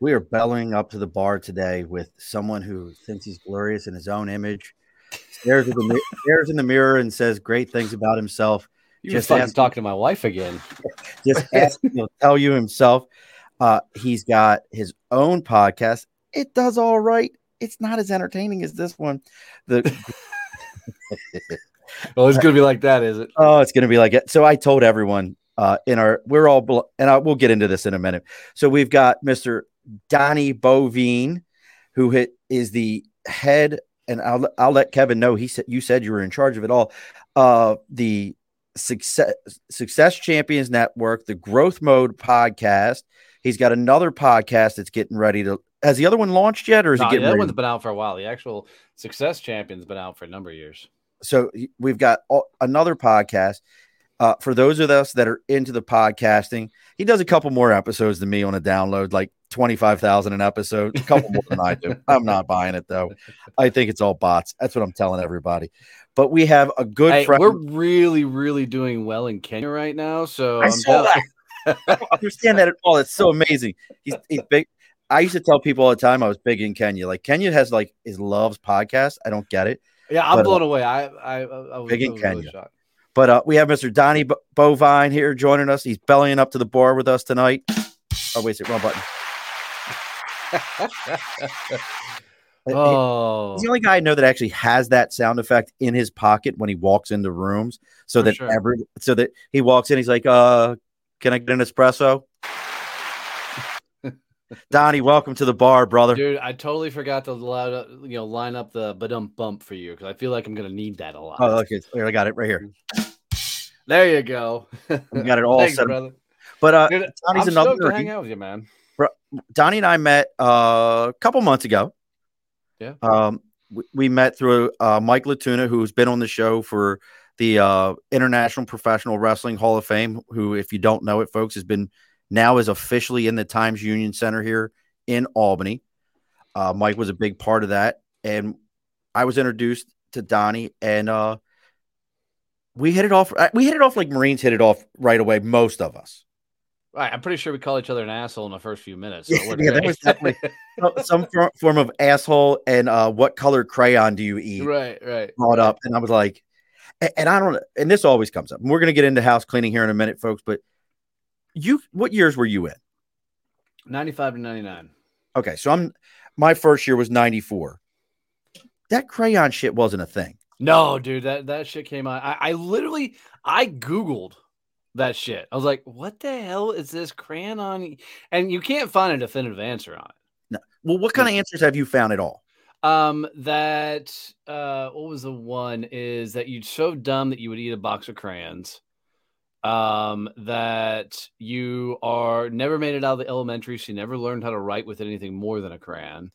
We are bellying up to the bar today with someone who thinks he's glorious in his own image, stares, in the, stares in the mirror and says great things about himself. You Just fucking ask- talking to my wife again. Just ask he'll tell you himself. Uh, he's got his own podcast. It does all right. It's not as entertaining as this one. The Well, it's gonna be like that, is it? Oh, it's going to be like it. So I told everyone uh, in our, we're all, and I, we'll get into this in a minute. So we've got Mr. Donnie Boivin, who hit, is the head, and I'll, I'll let Kevin know. He said, you said you were in charge of it all. Uh, the Success, Success Champions Network, the Growth Mode podcast. He's got another podcast that's getting ready to, has the other one launched yet or is No, it getting that ready? one's been out for a while. The actual Success Champion's been out for a number of years. so we've got another podcast uh, for those of us that are into the podcasting he does a couple more episodes than me on a download like 25000 an episode a couple more than i do i'm not buying it though i think it's all bots that's what i'm telling everybody but we have a good Hey, friend we're really, really doing well in Kenya right now. So i I'm saw tell- that i don't understand that at all it's so amazing he's, he's big i used to tell people all the time i was big in kenya like kenya has like his loves podcast i don't get it Yeah, I'm But, uh, blown away. I, I, I was, Big in I was really Kenya. shocked. But uh, we have Mr. Donnie B- Boivin here joining us. He's bellying up to the bar with us tonight. Oh, wait, wrong button. Oh, He's the only guy I know that actually has that sound effect in his pocket when he walks into rooms, so For that sure. every so that he walks in, he's like, "Uh, can I get an espresso?" Donnie, welcome to the bar, brother. dude, I totally forgot to allow, you know line up the badum bump for you because I feel like I'm gonna need that a lot. Oh, it's, here, I got it right here. There you go. We got it all Thanks, set brother. But uh, Dude, Donnie's I'm another to hang out with you, man. Donnie and I met uh, a couple months ago. Yeah. Um, we, we met through uh, Mike Latuna, who's been on the show for the uh, International Professional Wrestling Hall of Fame. Who, if you don't know it, folks, has been now is officially in the Times Union Center here in Albany. Uh, Mike was a big part of that, and I was introduced to Donnie, and uh, we hit it off. uh, We hit it off like Marines hit it off right away. Most of us. Right, I'm pretty sure we call each other an asshole in the first few minutes. So Yeah, that was definitely- some form of asshole and uh, what color crayon do you eat right, right. brought up and i was like a- and i don't and this always comes up and we're going to get into house cleaning here in a minute folks but you what years were you in 95 to 99. okay so i'm my first year was 94 that crayon shit wasn't a thing No, dude, that that shit came out. I, I literally I googled that shit. I was like, "What the hell is this crayon on?" And you can't find a definitive answer on it. well what kind of answers have you found at all Um, that uh, what was the one? Is that you're so dumb that you would eat a box of crayons? Um, that you are never made it out of the elementary, so you never learned how to write with anything more than a crayon.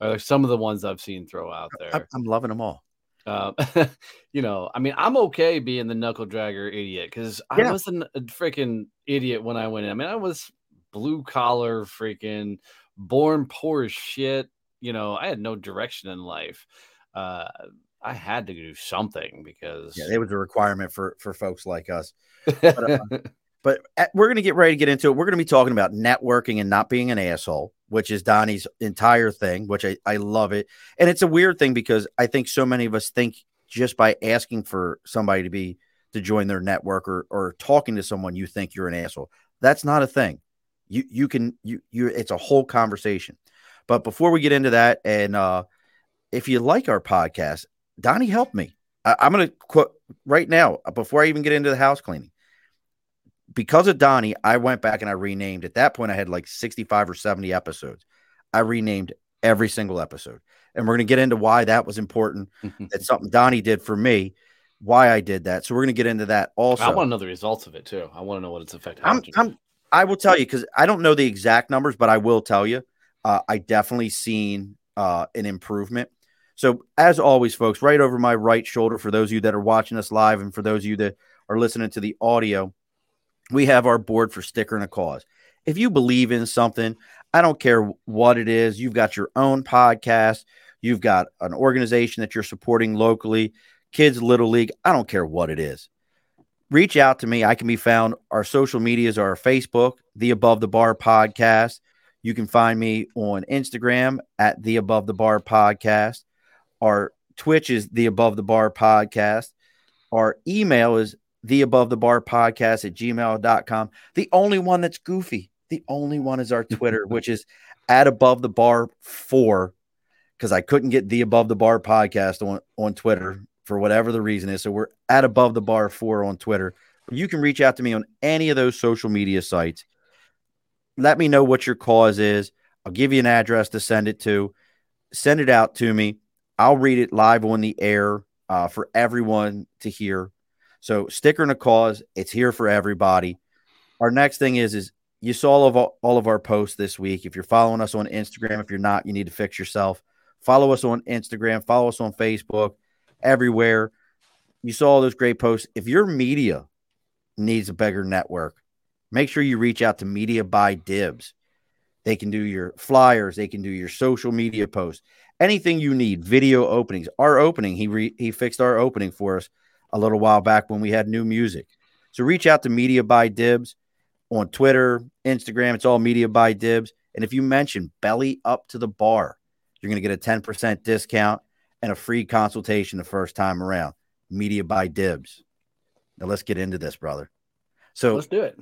Are some of the ones I've seen throw out there. I- i'm loving them all Um, you know, I mean, I'm okay being the knuckle dragger idiot because I wasn't a freaking idiot when I went in. I mean, I was blue collar, freaking born poor as shit. You know, I had no direction in life. Uh, I had to do something because yeah it was a requirement for for folks like us uh, but uh, we're going to get ready to get into it. We're going to be talking about networking and not being an asshole, which is Donnie's entire thing, which I, I love it. And it's a weird thing because I think so many of us think just by asking for somebody to be to join their network or, or talking to someone, you think you're an asshole. That's not a thing. You you can you you it's a whole conversation. But before we get into that, and uh if you like our podcast, Donnie help me. I, I'm gonna quote right now before I even get into the house cleaning because of Donnie, I went back and I renamed. At that point, I had like 65 or 70 episodes. I renamed every single episode. And we're going to get into why that was important. That's something Donnie did for me, why I did that. So we're going to get into that also. I want to know the results of it too. I want to know what its effect. I'm. I'm I will tell you because I don't know the exact numbers, but I will tell you, uh, I definitely seen uh, an improvement. So, as always, folks, right over my right shoulder, for those of you that are watching us live and for those of you that are listening to the audio, we have our board for sticker and a cause. If you believe in something, I don't care what it is, you've got your own podcast, you've got an organization that you're supporting locally, kids, little league, I don't care what it is. Reach out to me. I can be found. Our social medias are Facebook, the Above the Bar podcast. You can find me on Instagram at the Above the Bar podcast. Our Twitch is the Above the Bar podcast. Our email is the Above the Bar podcast at gmail.com. The only one that's goofy, the only one is our Twitter, which is at Above the Bar 4, because I couldn't get the Above the Bar podcast on, on Twitter for whatever the reason is. So we're at Above the Bar 4 on Twitter. You can reach out to me on any of those social media sites let me know what your cause is. I'll give you an address to send it to. Send it out to me. I'll read it live on the air uh, for everyone to hear. So sticker and a cause, it's here for everybody. Our next thing is is you saw all of all of our posts this week. If you're following us on Instagram, if you're not, you need to fix yourself. Follow us on Instagram, follow us on Facebook, everywhere. You saw all those great posts. If your media needs a bigger network, make sure you reach out to Media by Dibs. They can do your flyers, they can do your social media posts, anything you need, video openings. Our opening, he re, he fixed our opening for us a little while back when we had new music. So reach out to Media by Dibs on Twitter, Instagram. It's all Media by Dibs. And if you mention Belly Up to the Bar, you're going to get a 10% discount and a free consultation the first time around. Media by Dibs. Now let's get into this, brother. So let's do it.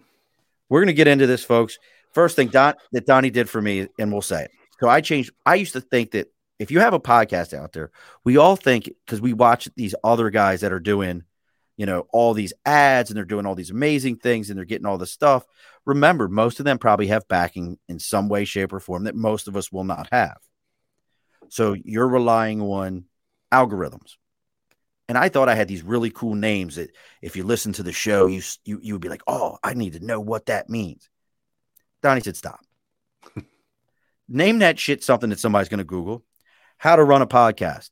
We're going to get into this, folks. First thing Don, that Donnie did for me, and we'll say it. So I changed. I used to think that if you have a podcast out there, we all think because we watch these other guys that are doing, you know, all these ads and they're doing all these amazing things and they're getting all this stuff. Remember, most of them probably have backing in some way, shape, or form that most of us will not have. So you're relying on algorithms and I thought I had these really cool names that if you listen to the show, you you you would be like, oh, I need to know what that means. Donnie said, stop. Name that shit something that somebody's going to Google. How to run a podcast.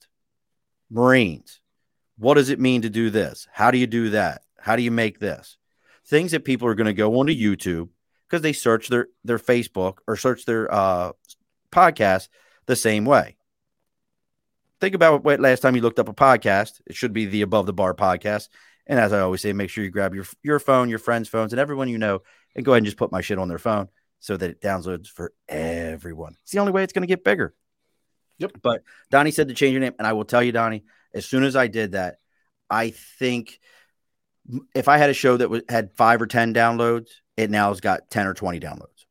Marines. What does it mean to do this? How do you do that? How do you make this? Things that people are going to go onto YouTube because they search their their Facebook or search their uh, podcast the same way think about what last time you looked up a podcast. It should be the Above the Bar podcast. And as I always say, make sure you grab your your phone, your friends' phones, and everyone you know, and go ahead and just put my shit on their phone so that it downloads for everyone. It's the only way it's going to get bigger. Yep. But Donnie said to change your name, and I will tell you, Donnie, as soon as I did that, I think if I had a show that had five or ten downloads, it now has got ten or twenty downloads.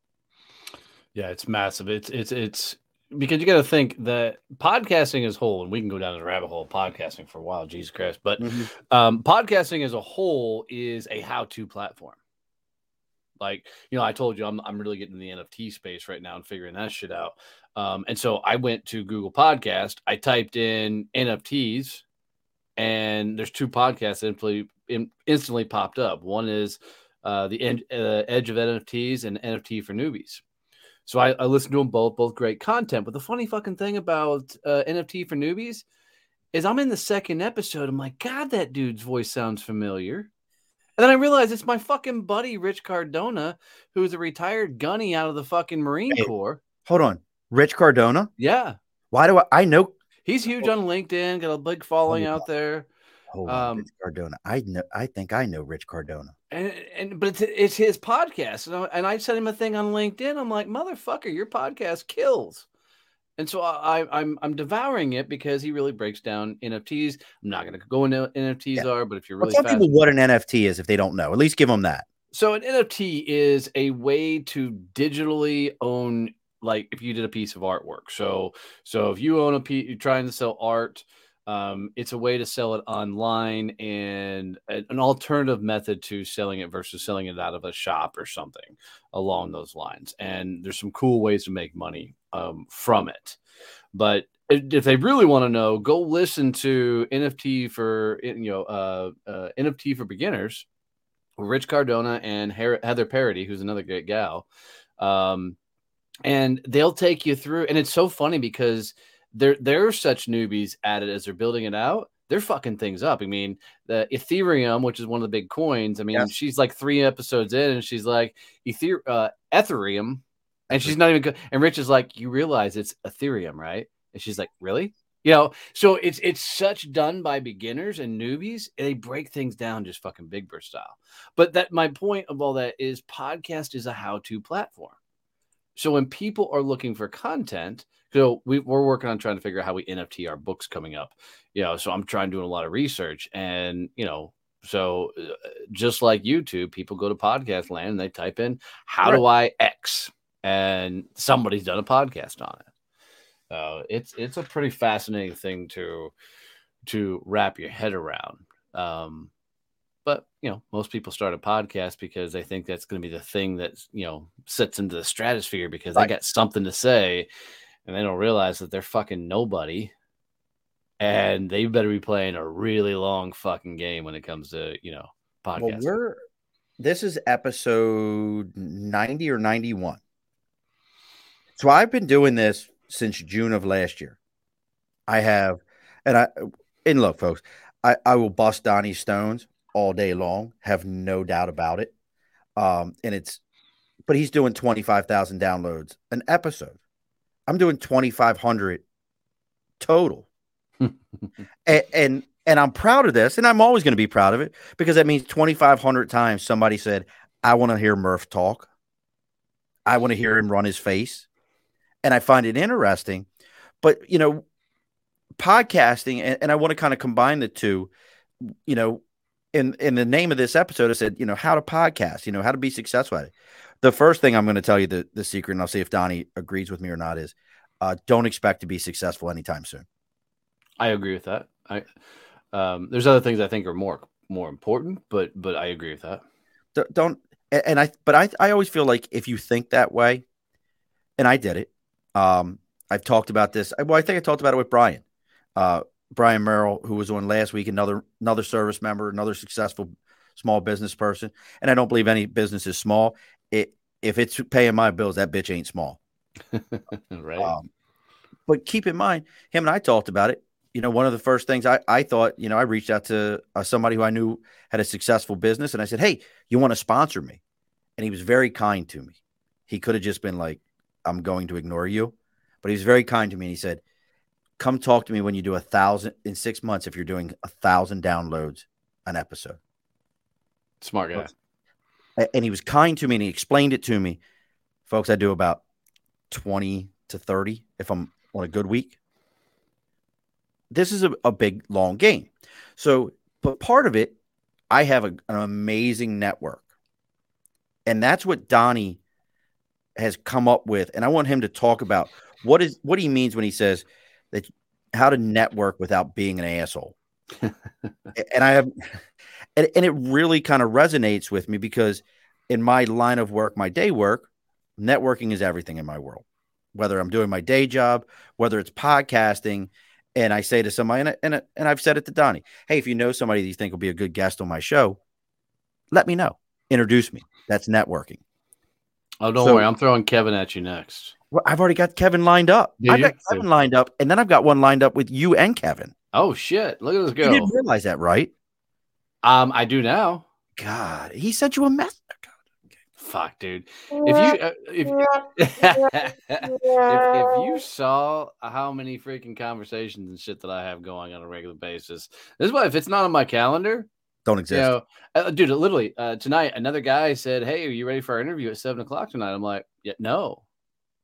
Yeah, it's massive. It's it's it's because you got to think that podcasting as a whole, and we can go down the rabbit hole of podcasting for a while, Jesus Christ. But mm-hmm. um, podcasting as a whole is a how-to platform. Like you know, I told you I'm I'm really getting in the NFT space right now and figuring that shit out. Um, and so I went to Google Podcast. I typed in NFTs, and there's two podcasts that instantly, instantly popped up. One is uh, the ed, uh, Edge of NFTs and NFT for Newbies. So I, I listened to them both, both great content. But the funny fucking thing about uh, NFT for newbies is I'm in the second episode. I'm like, God, that dude's voice sounds familiar. And then I realized it's my fucking buddy Rich Cardona, who's a retired gunny out of the fucking Marine hey, Corps. Hold on, Rich Cardona. Yeah. Why do I? I know he's huge on LinkedIn. Got a big following out there. Hold on, um, Rich Cardona. I know. I think I know Rich Cardona. And and but it's it's his podcast, and I, and I sent him a thing on LinkedIn. I'm like, motherfucker, your podcast kills. And so I, I'm I'm devouring it because he really breaks down NFTs. I'm not going to go into NFTs yeah. are, but if you're really well, tell people what an NFT is if they don't know, at least give them that. So an NFT is a way to digitally own, like if you did a piece of artwork. So so if you own a piece, you're trying to sell art um, it's a way to sell it online and an alternative method to selling it versus selling it out of a shop or something along those lines. And there's some cool ways to make money um, from it. But if they really want to know, go listen to NFT for you know uh, uh, NFT for beginners Rich Cardona and Heather Parody, who's another great gal. Um, and they'll take you through. And it's so funny because they're they're such newbies at it as they're building it out. They're fucking things up. I mean, the Ethereum, which is one of the big coins. I mean, yes. she's like three episodes in, and she's like Ether uh, Ethereum, and she's not even good. And Rich is like, you realize it's Ethereum, right? And she's like, really? You know, so it's it's such done by beginners and newbies. They break things down just fucking Big Bird style. But that my point of all that is podcast is a how-to platform. So when people are looking for content, so we, we're working on trying to figure out how we NFT our books coming up. You know, so I'm trying doing a lot of research, and you know, so uh, just like YouTube, people go to podcast land and they type in "How right. do I X," and somebody's done a podcast on it. Uh, it's it's a pretty fascinating thing to to wrap your head around. Um, but you know, most people start a podcast because they think that's going to be the thing that you know sits into the stratosphere because right. they got something to say, and they don't realize that they're fucking nobody, and they better be playing a really long fucking game when it comes to you know podcast. Well, we're this is episode ninety or ninety one. So I've been doing this since June of last year. I have, and I, and look, folks, I, I will bust Donnie Stones all day long, have no doubt about it. Um, and it's, but he's doing 25,000 downloads an episode. I'm doing 2,500 total. and, and, and I'm proud of this, and I'm always going to be proud of it because that means 2,500 times somebody said, I want to hear Murph talk. I want to hear him run his face and I find it interesting. But you know, podcasting, and, and I want to kind of combine the two. You know, in in the name of this episode, I said, you know, how to podcast. You know, how to be successful at it. The first thing I'm going to tell you the the secret, and I'll see if Donnie agrees with me or not, is uh, don't expect to be successful anytime soon. I agree with that. I um, there's other things I think are more more important, but but I agree with that. Don't and I but I I always feel like if you think that way, and I did it, um, I've talked about this. Well, I think I talked about it with Brian, uh, Brian Merrill, who was on last week. Another another service member, another successful small business person. And I don't believe any business is small. It if it's paying my bills, that bitch ain't small. right. Um, but keep in mind, him and I talked about it. You know, one of the first things I, I thought, you know, I reached out to uh, somebody who I knew had a successful business and I said, Hey, you want to sponsor me? And he was very kind to me. He could have just been like, I'm going to ignore you. But he was very kind to me. And he said, Come talk to me when you do a thousand in six months if you're doing a thousand downloads an episode. Smart guy. And he was kind to me and he explained it to me. Folks, I do about 20 to 30 if I'm on a good week. This is a, a big, long game. So, but part of it, I have a, an amazing network. And that's what Donnie has come up with, and I want him to talk about what is what he means when he says that how to network without being an asshole. And I have, and, and it really kind of resonates with me because in my line of work, my day work, networking is everything in my world. Whether I'm doing my day job, whether it's podcasting, and I say to somebody, and, and, and I've said it to Donnie, hey, if you know somebody that you think will be a good guest on my show, let me know. Introduce me. That's networking. Oh, don't so, worry. I'm throwing Kevin at you next. Well, I've already got Kevin lined up. I've got Kevin lined up, and then I've got one lined up with you and Kevin. Oh shit! Look at this go. You didn't realize that, right? Um, I do now. God, he sent you a message. Fuck, dude. If you uh, if, if, if you saw how many freaking conversations and shit that I have going on a regular basis, this is why if it's not on my calendar, don't exist. You know, uh, dude, literally uh, tonight, another guy said, Hey, are you ready for our interview at seven o'clock tonight? I'm like, Yeah, no.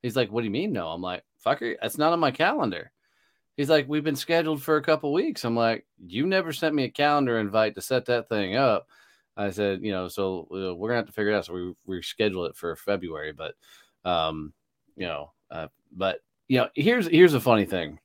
He's like, What do you mean, no? I'm like, Fucker, that's not on my calendar. He's like, We've been scheduled for a couple weeks. I'm like, You never sent me a calendar invite to set that thing up. I said, You know, so uh, we're gonna have to figure it out. So we reschedule it for February. But, um, you know, uh, but, you know, here's here's a funny thing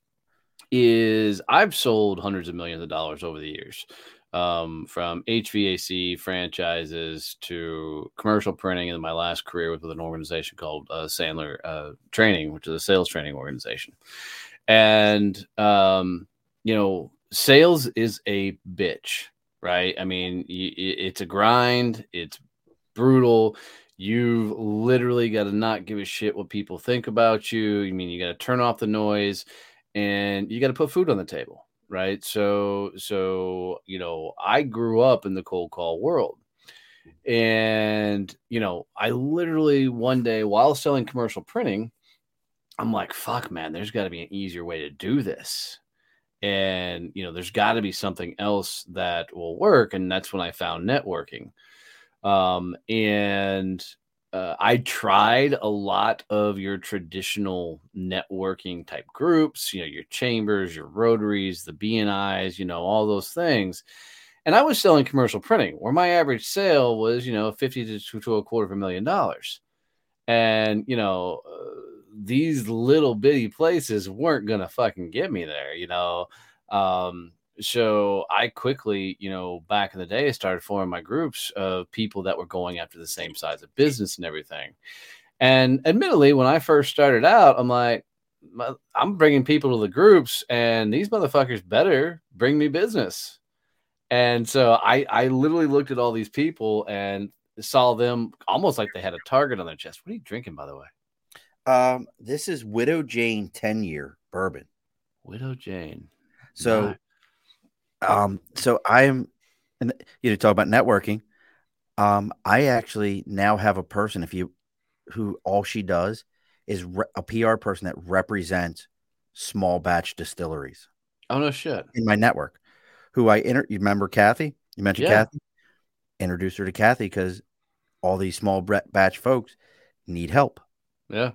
is I've sold hundreds of millions of dollars over the years um, from HVAC franchises to commercial printing. And my last career was with an organization called uh, Sandler uh, Training, which is a sales training organization. And, um, you know, sales is a bitch, right? I mean, it's a grind, it's brutal. You've literally got to not give a shit what people think about you. You mean you got to turn off the noise and you got to put food on the table, right? So, so, you know, I grew up in the cold call world. And, you know, I literally one day while selling commercial printing, I'm like, fuck, man, there's got to be an easier way to do this. And you know there's got to be something else that will work and that's when i found networking. Um, and uh, i tried a lot of your traditional networking type groups you know your chambers your rotaries the bnis you know all those things. And i was selling commercial printing where my average sale was you know 50 to, to a quarter of a million dollars. And you know uh, these little bitty places weren't gonna fucking get me there, you know. Um, so I quickly, you know, back in the day, started forming my groups of people that were going after the same size of business and everything. And admittedly, when I first started out, I'm like, I'm bringing people to the groups, and these motherfuckers better bring me business. And so I, I literally looked at all these people and saw them almost like they had a target on their chest. What are you drinking, by the way? Um, this is Widow Jane 10 year bourbon. Widow Jane. So, um, so I'm, and you know, talk about networking. Um, I actually now have a person, if you, who all she does is re- a PR person that represents small batch distilleries. Oh no shit! In my network, who I inter, you remember Kathy? You mentioned yeah. Kathy. Introduce her to Kathy because all these small batch folks need help. Yeah.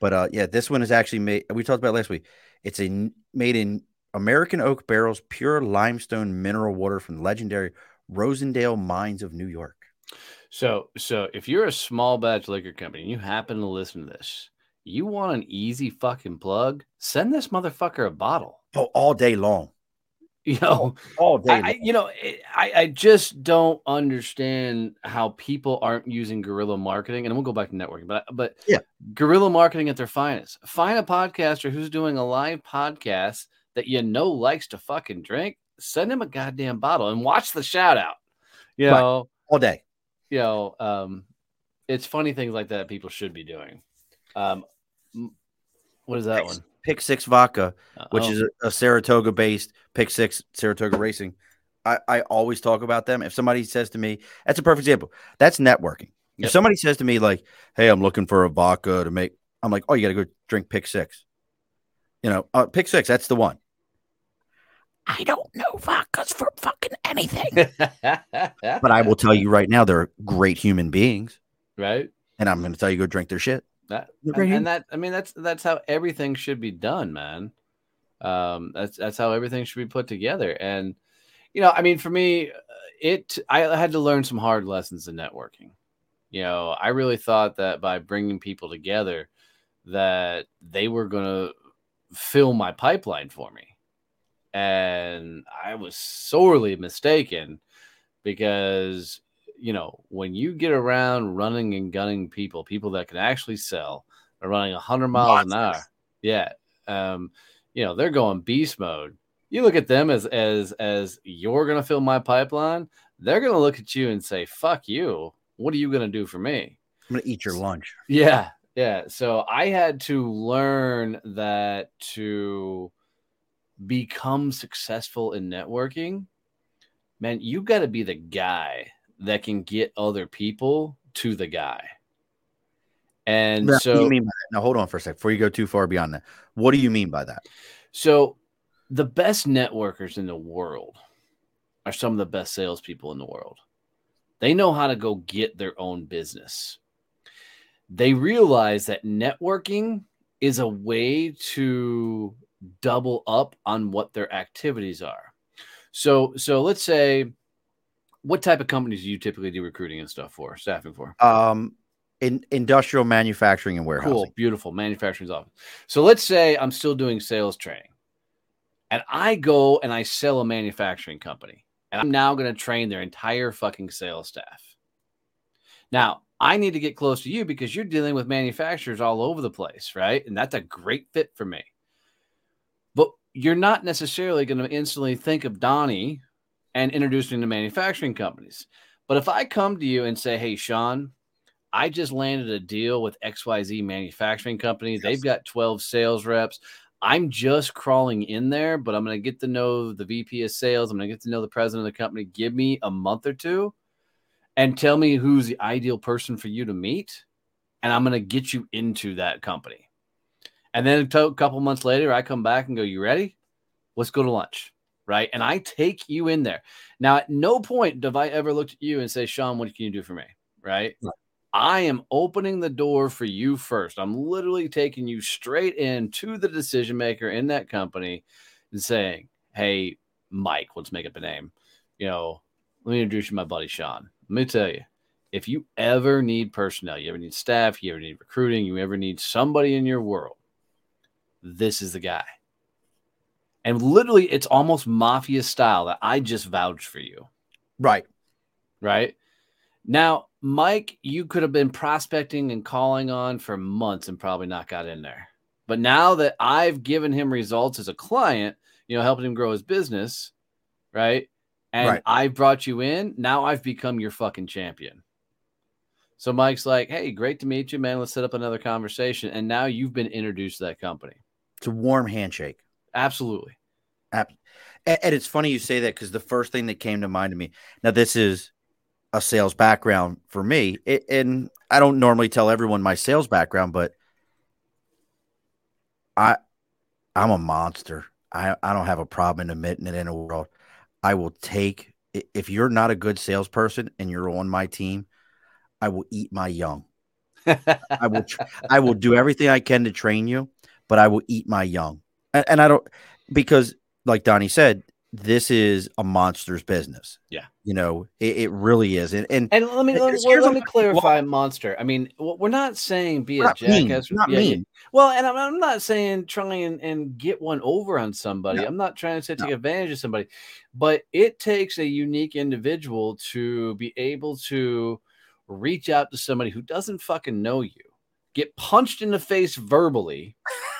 But uh, yeah, this one is actually made. We talked about last week. It's a made in American oak barrels, pure limestone mineral water from legendary Rosendale mines of New York. So, so if you're a small batch liquor company and you happen to listen to this, you want an easy fucking plug, send this motherfucker a bottle. Oh, all day long. You know, all, all day. I, you know, I, I just don't understand how people aren't using guerrilla marketing. And we'll go back to networking, but but yeah, guerrilla marketing at their finest. Find a podcaster who's doing a live podcast that you know likes to fucking drink. Send him a goddamn bottle and watch the shout out. You right. know, all day. You know, um, it's funny things like that people should be doing. Um, what is that one? Pick Six Vodka, which oh. is a, a Saratoga based Pick Six Saratoga Racing. I, I always talk about them. If somebody says to me, that's a perfect example. That's networking. Yep. If somebody says to me like, "Hey, I'm looking for a vodka to make," I'm like, "Oh, you got to go drink Pick Six. You know, uh, Pick Six. That's the one. I don't know vodkas for fucking anything. but I will tell you right now, they're great human beings. Right. And I'm going to tell you, go drink their shit. That, and, and that I mean that's that's how everything should be done, man. Um, that's that's how everything should be put together. And you know, I mean, for me, it I had to learn some hard lessons in networking. You know, I really thought that by bringing people together, that they were going to fill my pipeline for me, and I was sorely mistaken because you know, when you get around running and gunning people, people that can actually sell, are running 100 miles Lots an hour. Yeah. Um, you know, they're going beast mode. You look at them as as as you're going to fill my pipeline, they're going to look at you and say, "Fuck you. What are you going to do for me?" I'm going to eat your lunch. Yeah. Yeah. So I had to learn that to become successful in networking, man, you got to be the guy that can get other people to the guy. And now, so, you mean by that? now hold on for a sec before you go too far beyond that. What do you mean by that? So, the best networkers in the world are some of the best salespeople in the world. They know how to go get their own business. They realize that networking is a way to double up on what their activities are. So, so let's say what type of companies do you typically do recruiting and stuff for, staffing for? Um, in industrial manufacturing and warehousing. Cool, beautiful manufacturing's office. So let's say I'm still doing sales training, and I go and I sell a manufacturing company, and I'm now going to train their entire fucking sales staff. Now I need to get close to you because you're dealing with manufacturers all over the place, right? And that's a great fit for me. But you're not necessarily going to instantly think of Donnie and introducing to manufacturing companies. But if I come to you and say, "Hey, Sean, I just landed a deal with XYZ manufacturing company. Yes. They've got 12 sales reps. I'm just crawling in there, but I'm going to get to know the VP of sales. I'm going to get to know the president of the company. Give me a month or two and tell me who's the ideal person for you to meet. And I'm going to get you into that company. And then a couple months later, I come back and go, You ready? Let's go to lunch. Right. And I take you in there. Now, at no point have I ever looked at you and say, Sean, what can you do for me? Right. right. I am opening the door for you first. I'm literally taking you straight in to the decision maker in that company and saying, Hey, Mike, let's make up a name. You know, let me introduce you to my buddy Sean. Let me tell you, if you ever need personnel, you ever need staff, you ever need recruiting, you ever need somebody in your world, this is the guy. And literally, it's almost mafia style that I just vouch for you. Right. Right. Now, Mike, you could have been prospecting and calling on for months and probably not got in there. But now that I've given him results as a client, you know, helping him grow his business, right? And right. I brought you in, now I've become your fucking champion. So Mike's like, "Hey, great to meet you, man. Let's set up another conversation." And now you've been introduced to that company. It's a warm handshake. Absolutely. And it's funny you say that because the first thing that came to mind to me. Now, this is a sales background for me. It, and I don't normally tell everyone my sales background, but I I'm a monster. I, I don't have a problem admitting it in a world. I will take if you're not a good salesperson and you're on my team, I will eat my young. I will I will do everything I can to train you, but I will eat my young. And, and I don't because like Donnie said, this is a monster's business. Yeah. You know, it, it really is. And, and, and let me, let, let, let me clarify monster. I mean, we're not saying be a jackass. Not yeah, mean. Well, and I'm, I'm, not saying try and, and get one over on somebody. No. I'm not trying to say take no. advantage of somebody, but it takes a unique individual to be able to reach out to somebody who doesn't fucking know you, get punched in the face verbally,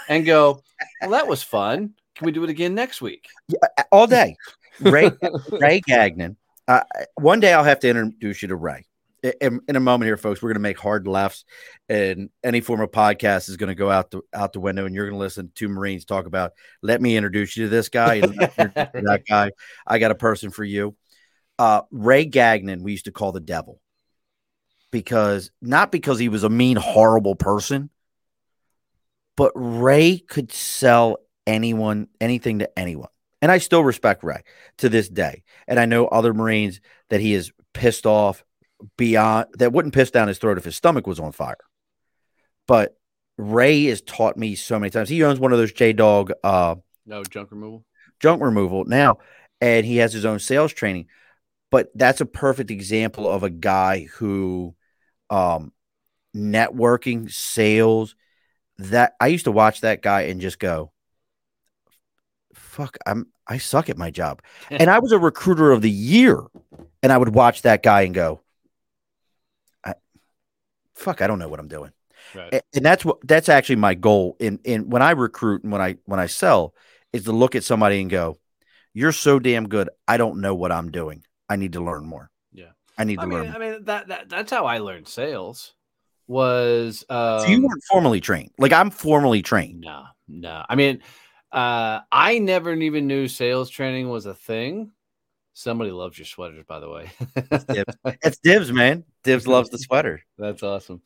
and go, well, that was fun can we do it again next week? Yeah, all day. Ray Ray Gagnon. Uh, one day I'll have to introduce you to Ray. In, in, a moment here, folks, we're going to make hard lefts, and any form of podcast is going to go out the out the window, and you're going to listen to two Marines talk about. Let me introduce you to this guy and that guy. I got a person for you. Uh, Ray Gagnon, we used to call the devil because not because he was a mean, horrible person, but Ray could sell anyone, anything to anyone. And I still respect Ray to this day. And I know other Marines that he is pissed off beyond that wouldn't piss down his throat if his stomach was on fire. But Ray has taught me so many times. He owns one of those J Dog uh no junk removal. Junk removal now. And he has his own sales training. But that's a perfect example of a guy who um networking, sales, that I used to watch that guy and just go, fuck, I'm I suck at my job. and I was a recruiter of the year. And I would watch that guy and go, I, fuck, I don't know what I'm doing. Right. And, and that's what that's actually my goal in in when I recruit and when I when I sell is to look at somebody and go, You're so damn good. I don't know what I'm doing. I need to learn more. Yeah. I need to I learn. Mean, I mean that, that that's how I learned sales was um, so you um, weren't formally trained. Like I'm formally trained. No, no. I mean, uh, I never even knew sales training was a thing. Somebody loves your sweaters, by the way. it's, dibs. it's Dibs, man. Dibs loves the sweater. That's awesome.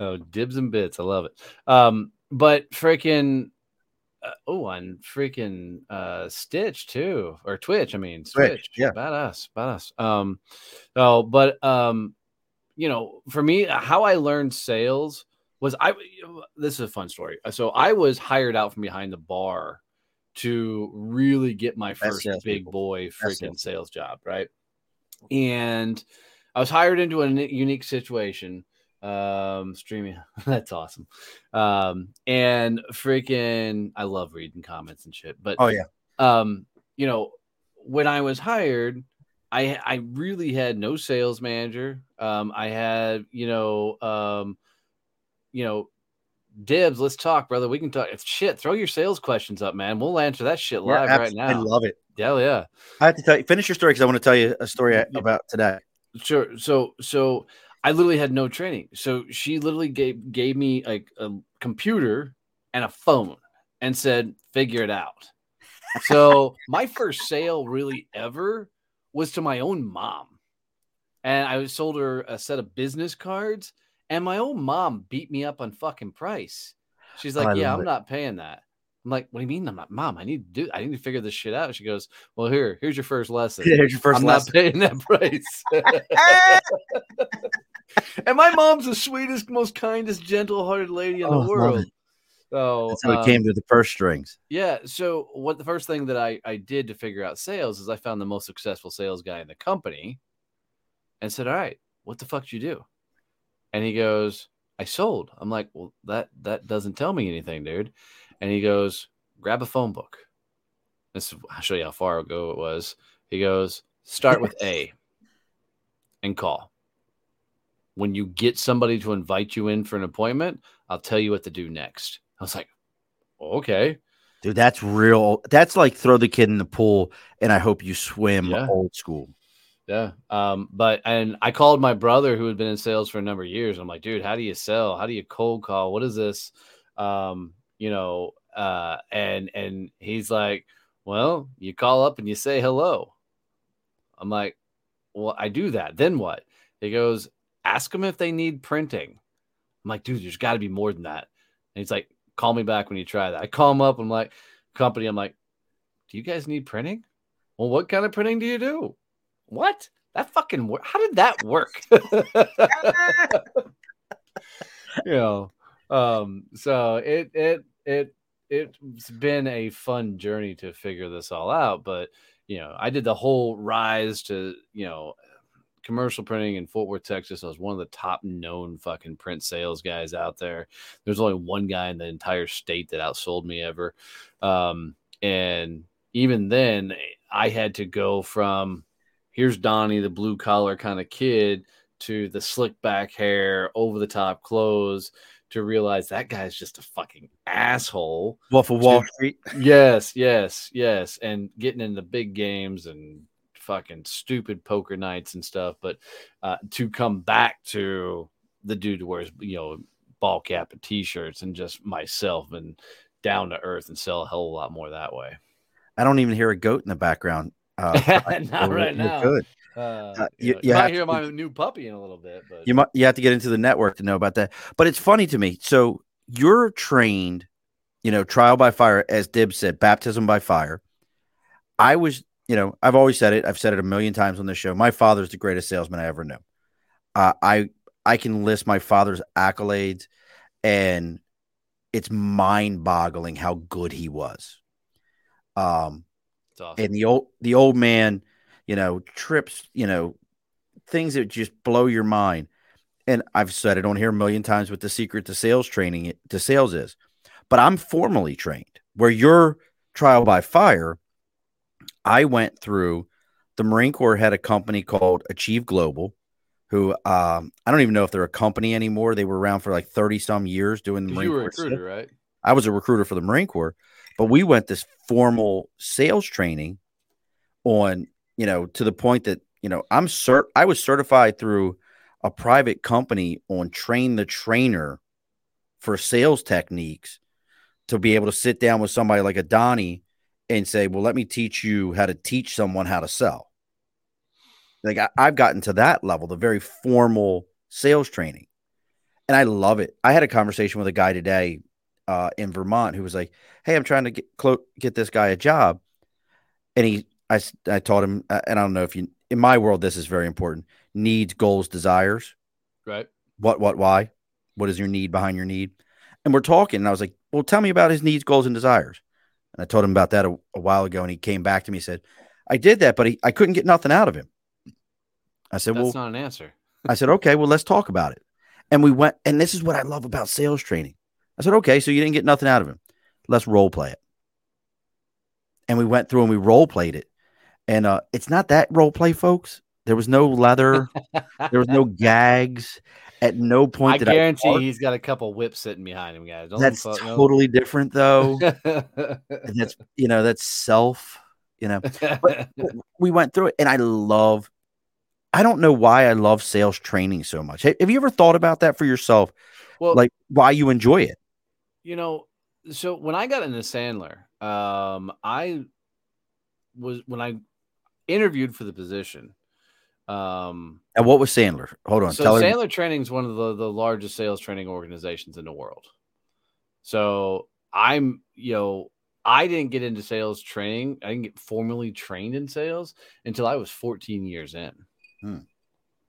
Oh, dibs and bits. I love it. Um, but freaking uh, oh, on freaking uh Stitch too, or Twitch. I mean, Switch. Twitch, yeah, badass, badass. Um, oh, but um, you know, for me, how I learned sales was I this is a fun story. So I was hired out from behind the bar to really get my first big boy freaking sales job, right? And I was hired into a unique situation. Um, streaming that's awesome. Um, and freaking I love reading comments and shit. But oh yeah, um, you know, when I was hired, I I really had no sales manager. Um, I had you know um you know, Dibs, let's talk, brother. We can talk. Shit, throw your sales questions up, man. We'll answer that shit live yeah, right now. I love it. Hell yeah. I have to tell you, finish your story because I want to tell you a story about today. Sure. So, so I literally had no training. So she literally gave gave me a, a computer and a phone and said, "Figure it out." so my first sale really ever was to my own mom, and I sold her a set of business cards, and my own mom beat me up on fucking price. She's like, "Yeah, I'm it. not paying that." I'm like, what do you mean? I'm not, mom. I need to do. I need to figure this shit out. She goes, well, here, here's your first lesson. Here's your first I'm lesson. not paying that price. and my mom's the sweetest, most kindest, gentle-hearted lady in oh, the world. So That's how um, it came to the purse strings. Yeah. So what the first thing that I I did to figure out sales is I found the most successful sales guy in the company, and said, all right, what the fuck did you do? And he goes, I sold. I'm like, well, that that doesn't tell me anything, dude and he goes, grab a phone book. This I'll show you how far ago it was. He goes, start with A and call. When you get somebody to invite you in for an appointment, I'll tell you what to do next. I was like, okay. Dude, that's real. That's like throw the kid in the pool and I hope you swim yeah. old school. Yeah. Um, but and I called my brother who had been in sales for a number of years. I'm like, dude, how do you sell? How do you cold call? What is this? Um, you know, uh, and and he's like, well, you call up and you say hello. I'm like, well, I do that. Then what? He goes, ask them if they need printing. I'm like, dude, there's got to be more than that. And he's like, call me back when you try that. I call them up. I'm like, company. I'm like, do you guys need printing? Well, what kind of printing do you do? What? That fucking work? How did that work? you know, um, so it it it it's been a fun journey to figure this all out. But you know, I did the whole rise to you know commercial printing in Fort Worth, Texas. I was one of the top known fucking print sales guys out there. There's only one guy in the entire state that outsold me ever. Um, and even then, I had to go from here's Donnie, the blue collar kind of kid, to the slick back hair, over the top clothes, to realize that guy's just a fucking asshole. Wolf of Wall Street. Yes, yes, yes. And getting in the big games and fucking stupid poker nights and stuff. But uh, to come back to the dude who wears, you know, ball cap and t shirts and just myself and down to earth and sell a hell of a lot more that way. I don't even hear a goat in the background. Uh, Not right now. Good. Uh, uh, you, you, you might hear my new puppy in a little bit, but you might you have to get into the network to know about that. But it's funny to me. So you're trained, you know, trial by fire, as Dib said, baptism by fire. I was, you know, I've always said it. I've said it a million times on this show. My father's the greatest salesman I ever knew. Uh, I I can list my father's accolades, and it's mind boggling how good he was. Um, awesome. and the old the old man you know, trips, you know, things that just blow your mind. And I've said it on here a million times what the secret to sales training to sales is. But I'm formally trained where you're trial by fire. I went through the Marine Corps had a company called Achieve Global, who um, I don't even know if they're a company anymore. They were around for like 30 some years doing the Marine you were Corps. A recruiter, right? I was a recruiter for the Marine Corps, but we went this formal sales training on you know, to the point that, you know, I'm cert I was certified through a private company on train the trainer for sales techniques to be able to sit down with somebody like a Donnie and say, well, let me teach you how to teach someone how to sell. Like I, I've gotten to that level, the very formal sales training. And I love it. I had a conversation with a guy today uh, in Vermont who was like, Hey, I'm trying to get, clo- get this guy a job. And he I, I taught him, uh, and I don't know if you, in my world, this is very important needs, goals, desires. Right. What, what, why? What is your need behind your need? And we're talking, and I was like, well, tell me about his needs, goals, and desires. And I told him about that a, a while ago, and he came back to me and said, I did that, but he, I couldn't get nothing out of him. I said, Well That's well, not an answer. I said, okay, well, let's talk about it. And we went, and this is what I love about sales training. I said, okay, so you didn't get nothing out of him. Let's role play it. And we went through and we role played it. And uh, it's not that role play, folks. There was no leather. there was no gags. At no point did I did guarantee I he's got a couple whips sitting behind him, guys. Don't that's totally different, though. that's you know that's self. you know. But we went through it, and I love. I don't know why I love sales training so much. Have you ever thought about that for yourself? Well, like why you enjoy it? You know, so when I got into Sandler, um, I was when I interviewed for the position. Um, and what was Sandler? Hold on. So Sandler Training is one of the, the largest sales training organizations in the world. So I'm, you know, I didn't get into sales training. I didn't get formally trained in sales until I was 14 years in. Hmm.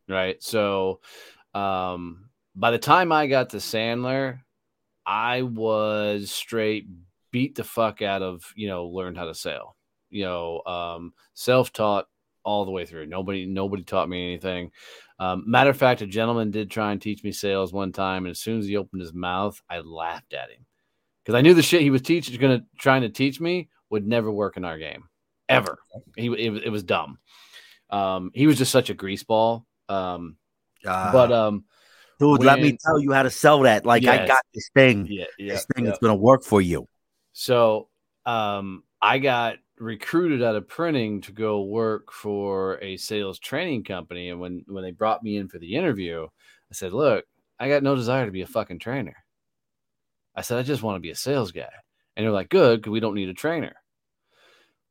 Right. So, um, by the time I got to Sandler, I was straight beat the fuck out of, you know, learned how to sell, you know, um, self taught all the way through. Nobody, nobody taught me anything. Um, matter of fact, a gentleman did try and teach me sales one time, and as soon as he opened his mouth, I laughed at him because I knew the shit he was teaching, going to trying to teach me would never work in our game ever. He it, it was dumb. Um, he was just such a greaseball. Um, uh, but um, dude, when, let me tell you how to sell that. Like yes, I got this thing, yeah, yeah, this thing yeah. that's going to work for you. So um, I got recruited out of printing to go work for a sales training company. And when when they brought me in for the interview, I said, "Look, I got no desire to be a fucking trainer." I said, "I just want to be a sales guy." And they're like, "Good, because we don't need a trainer."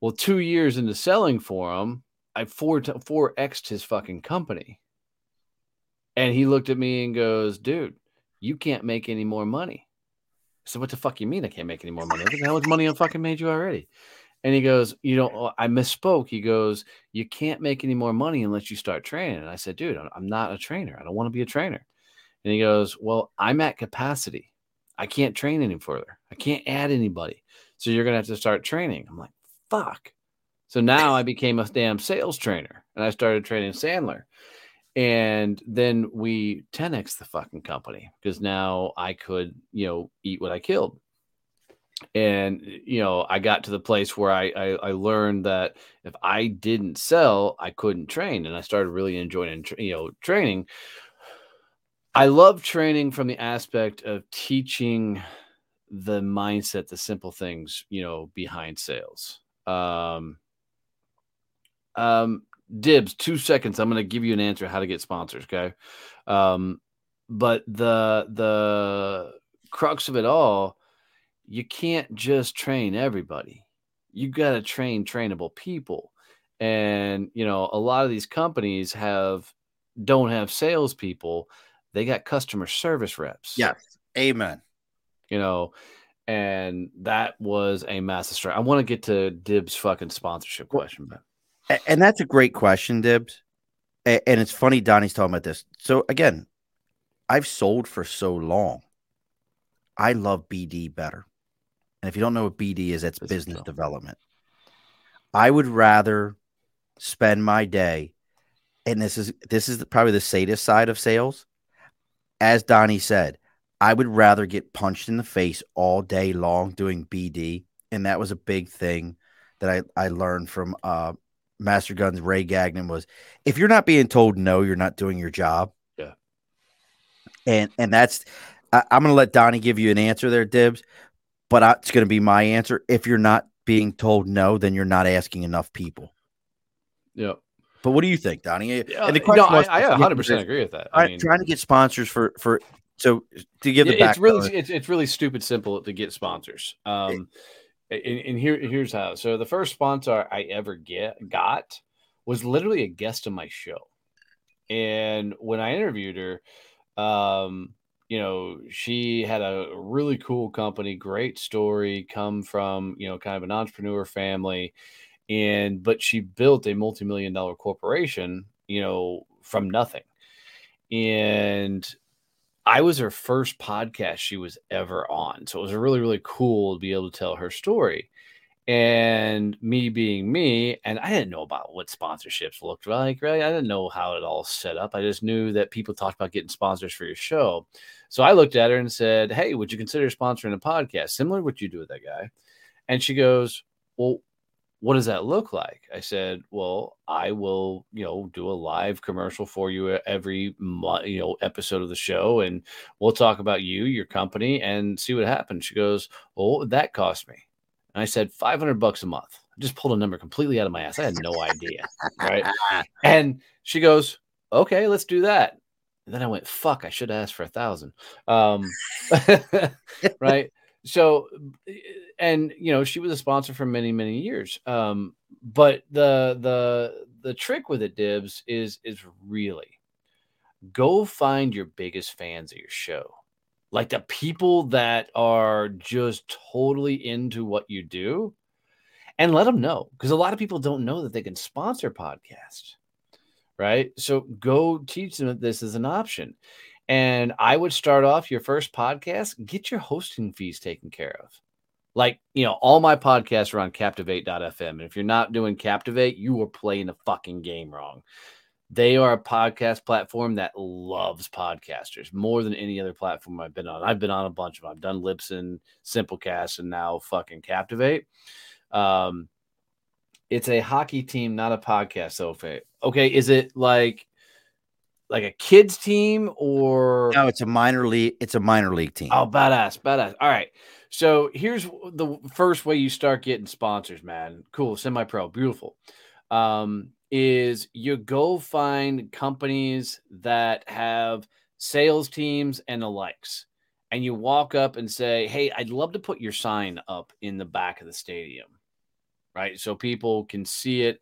Well, two years into selling for him, I four four xed his fucking company, and he looked at me and goes, "Dude, you can't make any more money." I said, "What the fuck you mean I can't make any more money? How much money I fucking made you already?" And he goes, You know, I misspoke. He goes, You can't make any more money unless you start training. And I said, Dude, I'm not a trainer. I don't want to be a trainer. And he goes, Well, I'm at capacity. I can't train any further. I can't add anybody. So you're going to have to start training. I'm like, Fuck. So now I became a damn sales trainer and I started training Sandler. And then we 10x the fucking company because now I could, you know, eat what I killed and you know i got to the place where I, I, I learned that if i didn't sell i couldn't train and i started really enjoying you know training. I love training from the aspect of teaching the mindset the simple things you know behind sales. Um um dibs two seconds i'm going to give you an answer how to get sponsors okay? Um but the the crux of it all you can't just train everybody. You got to train trainable people. And, you know, a lot of these companies have don't have salespeople. They got customer service reps. Yes. Amen. You know, and that was a massive strike. I want to get to Dib's fucking sponsorship question, but and that's a great question, Dibs. And it's funny Donnie's talking about this. So again, I've sold for so long. I love BD better. And if you don't know what BD is, that's business, business development. I would rather spend my day, and this is this is probably the sadist side of sales. As Donnie said, I would rather get punched in the face all day long doing BD, and that was a big thing that I I learned from uh, Master Guns Ray Gagnon was if you're not being told no, you're not doing your job. Yeah, and and that's I, am going to let Donnie give you an answer there, Dibs but it's going to be my answer. If you're not being told no, then you're not asking enough people. Yeah. But what do you think, Donnie? Yeah, and the question no, was, I, I 100% agree with that. I mean, trying to get sponsors for for so to give the it's really it's, it's really stupid simple to get sponsors. Um, and, and here here's how. So the first sponsor I ever get got was literally a guest on my show, and when I interviewed her, um, you know, she had a really cool company, great story, come from, you know, kind of an entrepreneur family. And, but she built a multi million dollar corporation, you know, from nothing. And I was her first podcast she was ever on. So it was really, really cool to be able to tell her story and me being me and i didn't know about what sponsorships looked like really. I didn't know how it all set up. I just knew that people talked about getting sponsors for your show. So i looked at her and said hey would you consider sponsoring a podcast similar to what you do with that guy? And she goes well what does that look like? I said well i will you know do a live commercial for you every you know episode of the show and we'll talk about you your company and see what happens. She goes would that cost me and I said, 500 bucks a month. I just pulled a number completely out of my ass. I had no idea. Right. and she goes, okay, let's do that. And then I went, fuck, I should have asked for a thousand. Um, right. So, and you know, she was a sponsor for many, many years. Um, but the the the trick with it, Dibs, is is really go find your biggest fans of your show. Like the people that are just totally into what you do and let them know because a lot of people don't know that they can sponsor podcasts right? So go teach them that this is an option. And I would start off your first podcast, get your hosting fees taken care of. Like, you know, all my podcasts are on captivate.fm. And if you're not doing Captivate, you are playing the fucking game wrong. They are a podcast platform that loves podcasters more than any other platform I've been on. I've been on a bunch of them. I've done Libsyn, Simplecast, and now fucking Captivate. Um, it's a hockey team, not a podcast. So okay, is it like like a kids team or no? It's a minor league. It's a minor league team. Oh, badass, badass. All right. So here's the first way you start getting sponsors, man. Cool, semi-pro, beautiful. Um, is you go find companies that have sales teams and the likes, and you walk up and say, "Hey, I'd love to put your sign up in the back of the stadium." right? So people can see it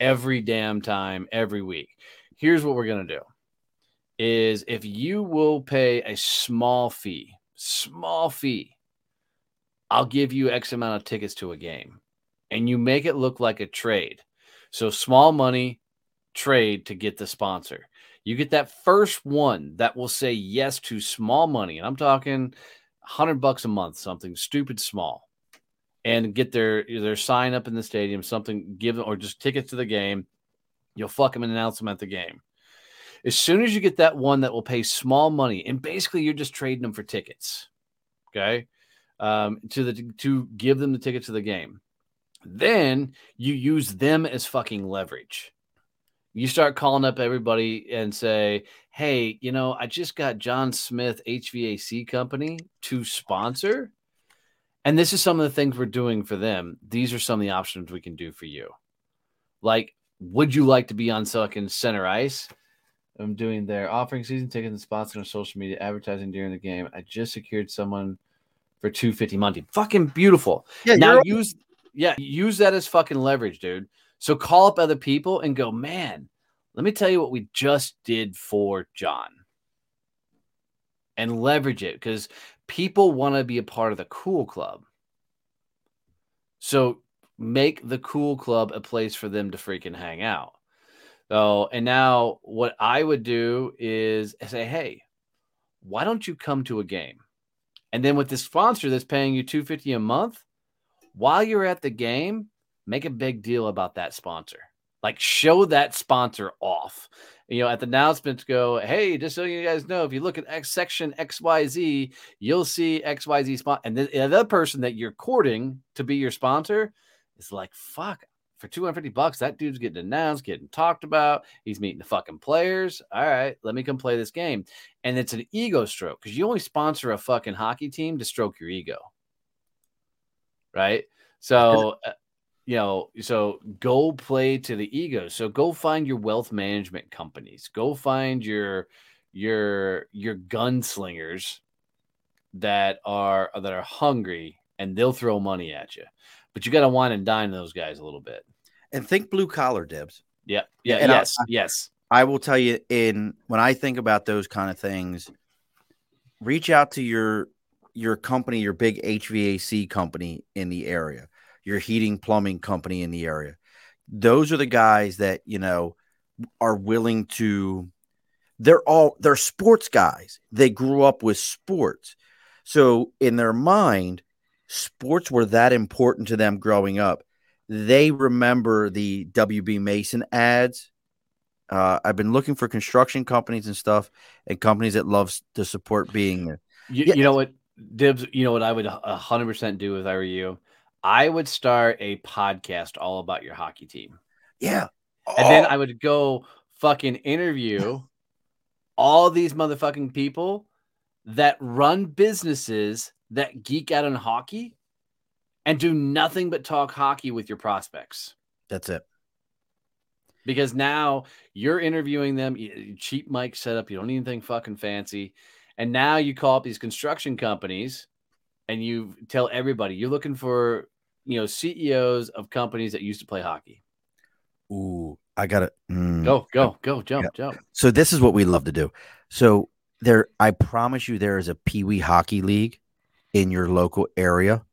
every damn time, every week. Here's what we're going to do is if you will pay a small fee, small fee, I'll give you X amount of tickets to a game and you make it look like a trade. So small money trade to get the sponsor. You get that first one that will say yes to small money. And I'm talking 100 bucks a month, something stupid small and get their their sign up in the stadium, something give them or just tickets to the game. You'll fuck them and announce them at the game. As soon as you get that one that will pay small money, and basically you're just trading them for tickets, okay, um, to the to give them the tickets to the game. Then you use them as fucking leverage. You start calling up everybody and say, "Hey, you know, I just got John Smith HVAC company to sponsor." And this is some of the things we're doing for them. These are some of the options we can do for you. Like, would you like to be on Silicon Center Ice? I'm doing their offering season tickets and spots on social media advertising during the game. I just secured someone for 250 Monday. Fucking beautiful. Yeah, now use yeah, use that as fucking leverage, dude. So call up other people and go, man, let me tell you what we just did for John. And leverage it because people want to be a part of the cool club. So make the cool club a place for them to freaking hang out. So, and now what I would do is say, hey, why don't you come to a game? And then with this sponsor that's paying you 250 a month, while you're at the game, make a big deal about that sponsor. Like show that sponsor off you know, at the announcements go, hey, just so you guys know, if you look at X section XYZ, you'll see XYZ spot. And the, the other person that you're courting to be your sponsor is like, fuck, for 250 bucks, that dude's getting announced, getting talked about. He's meeting the fucking players. All right, let me come play this game. And it's an ego stroke because you only sponsor a fucking hockey team to stroke your ego. Right. So, uh, you know, so go play to the ego. So go find your wealth management companies. Go find your your your gunslingers that are that are hungry and they'll throw money at you. But you got to wine and dine those guys a little bit. And think blue collar dibs. Yeah. Yeah. And yes. I, yes. I will tell you in when I think about those kind of things, reach out to your your company, your big HVAC company in the area your heating plumbing company in the area. Those are the guys that, you know, are willing to they're all they're sports guys. They grew up with sports. So in their mind, sports were that important to them growing up. They remember the WB Mason ads. Uh, I've been looking for construction companies and stuff, and companies that love to support being there. You, yeah. you know what, Dibs? You know what I would hundred percent do if I were you I would start a podcast all about your hockey team. Yeah. Oh. And then oh. I would go fucking interview all these motherfucking people that run businesses that geek out on hockey and do nothing but talk hockey with your prospects. That's it. Because now you're interviewing them, cheap mic setup, you don't need anything fucking fancy. And now you call up these construction companies and you tell everybody you're looking for, you know, CEOs of companies that used to play hockey. Ooh, I got it. Mm. Go, go, go, jump, yeah. jump. So this is what we love to do. So there, I promise you, there is a Pee Wee Hockey League in your local area.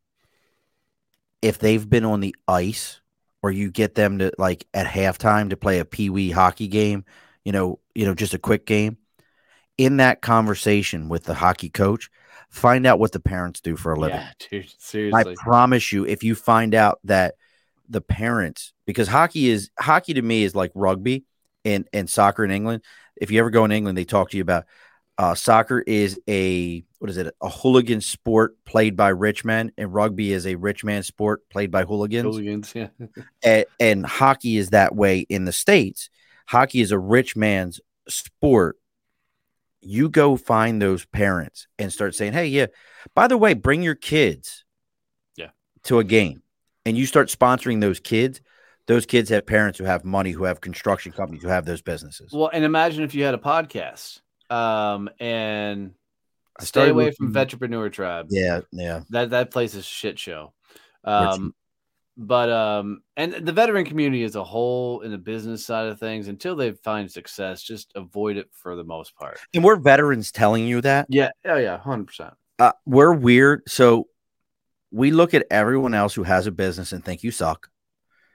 If they've been on the ice, or you get them to like at halftime to play a Pee Wee hockey game, you know, you know, just a quick game. In that conversation with the hockey coach, find out what the parents do for a living. Yeah, dude, seriously. I promise you, if you find out that the parents, because hockey is hockey to me is like rugby and and soccer in England. If you ever go in England, they talk to you about uh, soccer is a what is it? A hooligan sport played by rich men, and rugby is a rich man sport played by hooligans. Hooligans, yeah. and, and hockey is that way in the states. Hockey is a rich man's sport. You go find those parents and start saying, "Hey, yeah, by the way, bring your kids, yeah, to a game," and you start sponsoring those kids those kids have parents who have money, who have construction companies, who have those businesses. Well, and imagine if you had a podcast um, and stay away from Vetrepreneur Tribe. Yeah, yeah. That that place is shit show. Um, but um, and the veteran community as a whole in the business side of things, until they find success, just avoid it for the most part. And we're veterans telling you that. Yeah. Oh yeah, hundred percent. Uh, we're weird. So we look at everyone else who has a business and think you suck.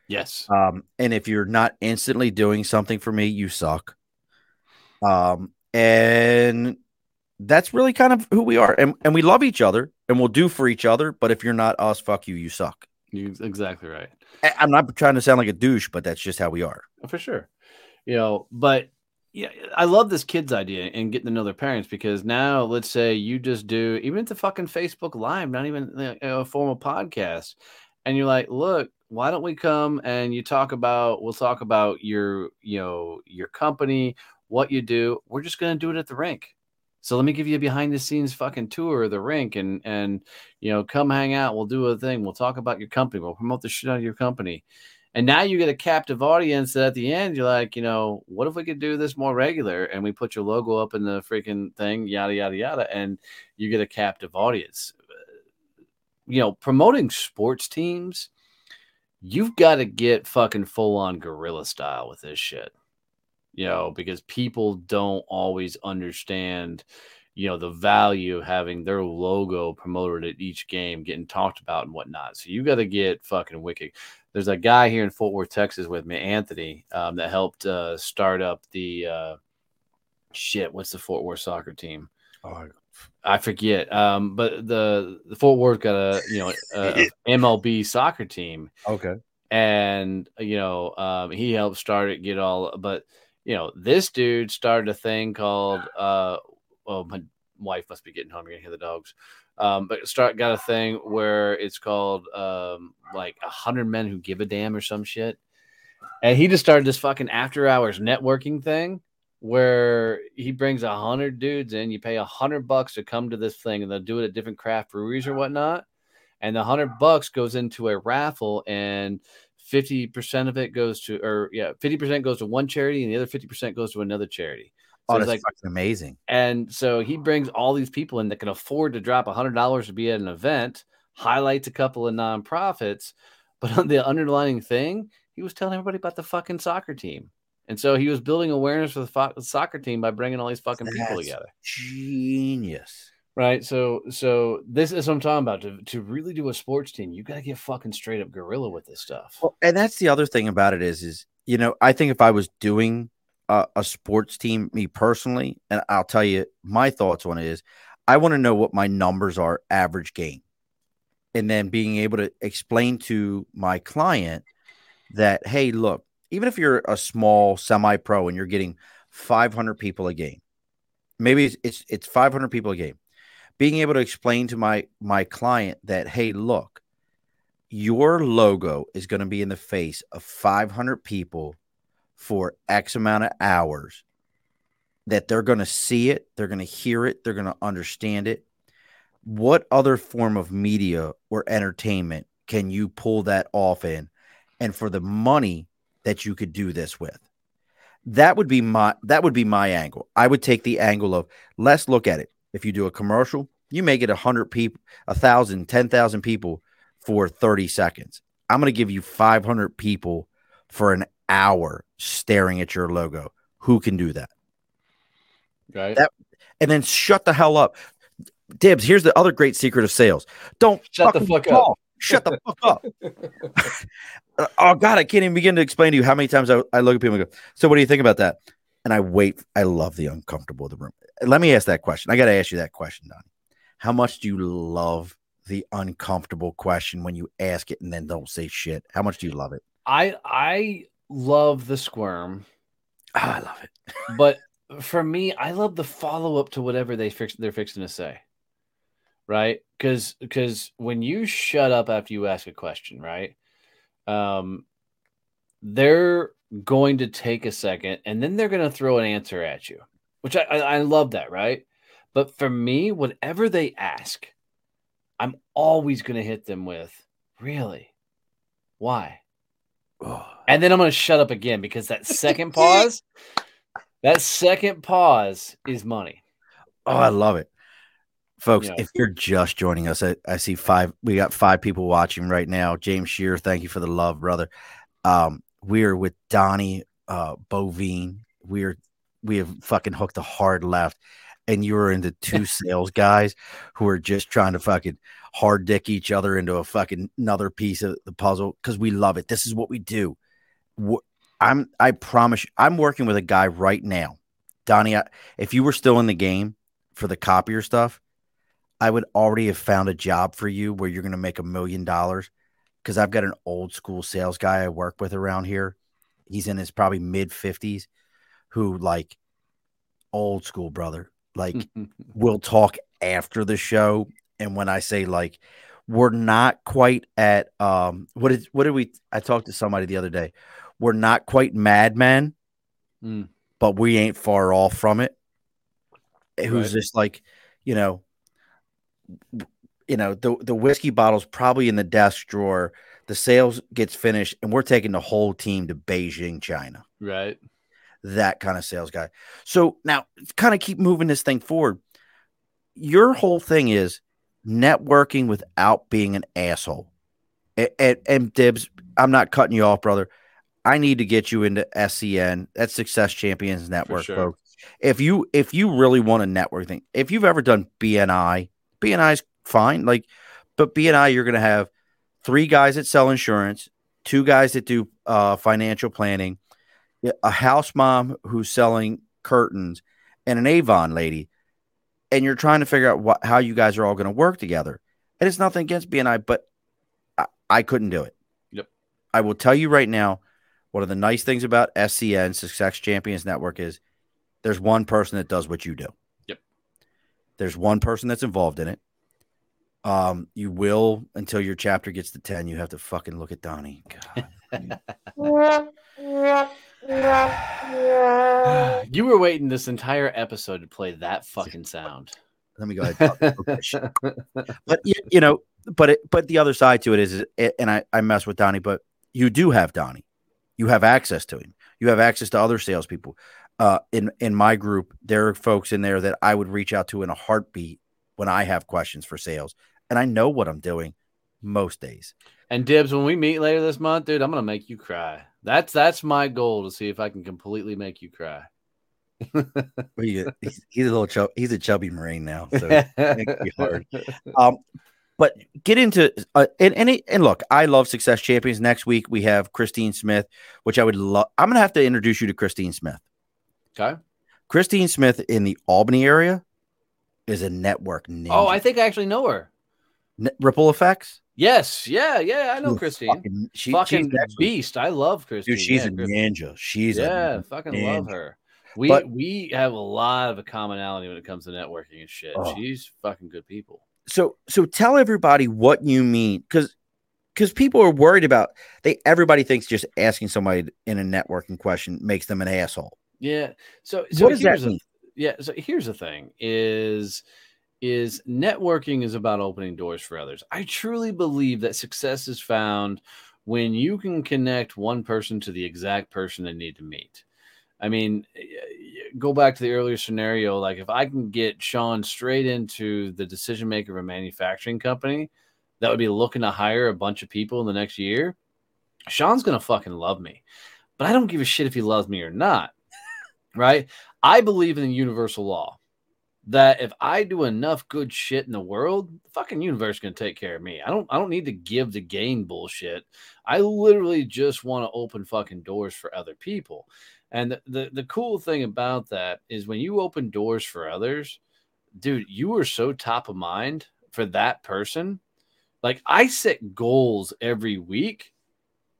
Yes. Um, and if you're not instantly doing something for me, you suck. Um, and that's really kind of who we are. And, and we love each other and we'll do for each other. But if you're not us, fuck you, you suck. You exactly right. I'm not trying to sound like a douche, but that's just how we are. Oh, for sure. You know, but yeah, I love this kid's idea and getting to know their parents because now let's say you just do even if the fucking Facebook Live, not even a formal podcast, and you're like, look, why don't we come and you talk about we'll talk about your you know your company what you do. We're just going to do it at the rink. So let me give you a behind the scenes fucking tour of the rink and and you know come hang out. We'll do a thing. We'll talk about your company. We'll promote the shit out of your company. And now you get a captive audience that at the end you're like, you know, what if we could do this more regular and we put your logo up in the freaking thing, yada yada yada, and you get a captive audience. Uh, you know, promoting sports teams, you've got to get fucking full on guerrilla style with this shit you know, because people don't always understand, you know, the value of having their logo promoted at each game, getting talked about and whatnot. So you got to get fucking wicked. There's a guy here in Fort Worth, Texas, with me, Anthony, um, that helped uh, start up the uh, shit. What's the Fort Worth soccer team? Oh, I forget. Um, but the the Fort Worth got a you know a, a MLB soccer team. Okay. And you know, um, he helped start it, get all, but you know, this dude started a thing called uh oh my wife must be getting home, you're gonna hear the dogs. Um, but start got a thing where it's called um like a hundred men who give a damn or some shit. And he just started this fucking after hours networking thing where he brings a hundred dudes in, you pay a hundred bucks to come to this thing, and they'll do it at different craft breweries or whatnot. And the hundred bucks goes into a raffle, and 50% of it goes to, or yeah, 50% goes to one charity and the other 50% goes to another charity. So oh, that's like, amazing. And so he brings all these people in that can afford to drop $100 to be at an event, highlights a couple of nonprofits. But on the underlying thing, he was telling everybody about the fucking soccer team. And so he was building awareness for the fo- soccer team by bringing all these fucking that's people together. Genius right? So, so this is what I'm talking about. To to really do a sports team, you got to get fucking straight up gorilla with this stuff. Well, and that's the other thing about it is, is you know, I think if I was doing a, a sports team, me personally, and I'll tell you my thoughts on it is, I want to know what my numbers are average game, and then being able to explain to my client that, hey, look, even if you're a small semi-pro and you're getting 500 people a game, maybe it's it's, it's 500 people a game being able to explain to my my client that hey look your logo is going to be in the face of 500 people for x amount of hours that they're going to see it they're going to hear it they're going to understand it. What other form of media or entertainment can you pull that off in and for the money that you could do this with? That would be my that would be my angle. I would take the angle of let's look at it if you do a commercial you may get a hundred people a thousand ten thousand people for 30 seconds. I'm going to give you 500 people for an hour staring at your logo. Who can do that? Right. That- and then shut the hell up. Dibs here's the other great secret of sales. Don't Shut the fuck up. shut the fuck up. Oh god i can't even begin to explain to you how many times I, I look at people and go so what do you think about that and i wait i love the uncomfortable of the room let me ask that question i got to ask you that question don how much do you love the uncomfortable question when you ask it and then don't say shit how much do you love it I I love the squirm, oh, i love it but for me, I love the follow up to whatever they fix they're fixing to say. Right? Because because when you shut up after you ask a question, right? Um, they're going to take a second and then they're going to throw an answer at you, which I, I I love that, right? But for me, whatever they ask, I'm always going to hit them with, really, why? oh. And then I'm going to shut up again because that second pause, that second pause is money. Oh, I love it. Folks, Yeah. if you're just joining us, I, I see five. We got five people watching right now. James Shear, thank you for the love, brother. Um, we're with Donnie uh Boivin. We're we have fucking hooked a hard left, and you're into two sales guys who are just trying to fucking hard dick each other into a fucking another piece of the puzzle because we love it. This is what we do. I'm I promise you, I'm working with a guy right now. Donnie, I, if you were still in the game for the copier stuff, I would already have found a job for you where you're going to make a million dollars because I've got an old school sales guy I work with around here. He's in his probably mid 50s who, like, old school brother, like, we'll talk after the show. And when I say, like, we're not quite at, um, what is, what did we, I talked to somebody the other day. We're not quite madmen, Mm. but we ain't far off from it. Who's Right. just like, you know, you know, the the whiskey bottle's probably in the desk drawer. The sales gets finished, and we're taking the whole team to Beijing, China. right. That kind of sales guy. So now, kind of keep moving this thing forward. Your whole thing is networking without being an asshole. And, and, and Dibs, I'm not cutting you off, brother. I need to get you into SCN. That's Success Champions Network, sure. folks. If you if you really want a network thing, if you've ever done BNI, BNI is fine. Like, but BNI, you're gonna have three guys that sell insurance, two guys that do uh, financial planning, a house mom who's selling curtains, and an Avon lady, and you're trying to figure out what how you guys are all going to work together. And it's nothing against BNI, but I, I couldn't do it. Yep. I will tell you right now, one of the nice things about SCN Success Champions Network is there's one person that does what you do. Yep. There's one person that's involved in it. Um, you will until your chapter gets to 10, you have to fucking look at Donnie. God. you were waiting this entire episode to play that fucking sound. Let me go ahead. and talk. Okay. but you, you know, but it, but the other side to it is, is it, and I, I mess with Donnie, but you do have Donnie. You have access to him. You have access to other salespeople. Uh, in in my group, there are folks in there that I would reach out to in a heartbeat when I have questions for sales, and I know what I'm doing most days. And Dibs, when we meet later this month, dude, I'm gonna make you cry. That's that's my goal to see if I can completely make you cry. He's, he's a little chub, he's a chubby marine now, so me hard. Um, but get into uh, and and, and look, I love Success Champions. Next week we have Christine Smith, which I would love. I'm gonna have to introduce you to Christine Smith. Okay. Christine Smith in the Albany area is a network ninja. Oh, I think I actually know her. Ne- Ripple Effects. Yes, yeah, yeah, I know Christine. Fucking, she, fucking she's actually- beast. I love Christine. dude, she's yeah, a ninja. She's yeah, a fucking love her. We But- we have a lot of a commonality when it comes to networking and shit. Oh. She's fucking good people. so so tell everybody what you mean because because people are worried about they everybody thinks just asking somebody in a networking question makes them an asshole Yeah. So so what does that mean yeah. So here's the thing: is is networking is about opening doors for others. I truly believe that success is found when you can connect one person to the exact person they need to meet. I mean, go back to the earlier scenario. Like, if I can get Sean straight into the decision maker of a manufacturing company that would be looking to hire a bunch of people in the next year, Sean's going to fucking love me. But I don't give a shit if he loves me or not. right? I believe in the universal law that if I do enough good shit in the world, the fucking universe is gonna take care of me. I don't I don't need to give the gain bullshit. I literally just want to open fucking doors for other people. And the, the, the cool thing about that is when you open doors for others, dude, you are so top of mind for that person. Like I set goals every week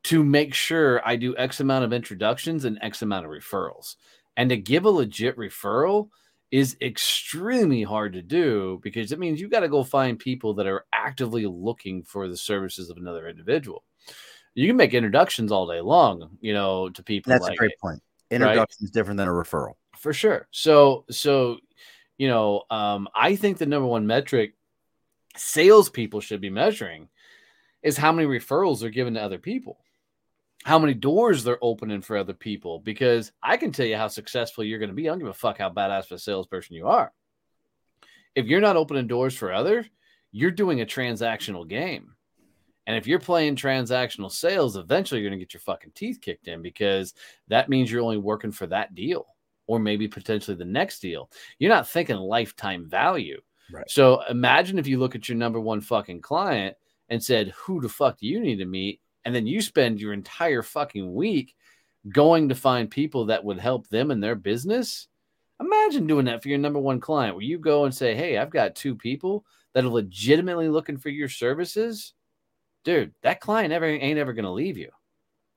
to make sure I do X amount of introductions and X amount of referrals. And to give a legit referral, is extremely hard to do because it means you got to go find people that are actively looking for the services of another individual. You can make introductions all day long, you know, to people. That's like, a great point. Introduction right? is different than a referral. For sure. So, so, you know, um, I think the number one metric salespeople should be measuring is how many referrals they're given to other people how many doors they're opening for other people because I can tell you how successful you're going to be. I don't give a fuck how badass of a salesperson you are. If you're not opening doors for others, you're doing a transactional game. And if you're playing transactional sales, eventually you're going to get your fucking teeth kicked in because that means you're only working for that deal or maybe potentially the next deal. You're not thinking lifetime value. Right. So imagine if you look at your number one fucking client and said, Who the fuck do you need to meet? And then you spend your entire fucking week going to find people that would help them in their business. Imagine doing that for your number one client where you go and say, Hey, I've got two people that are legitimately looking for your services. Dude, that client never ain't ever going to leave you.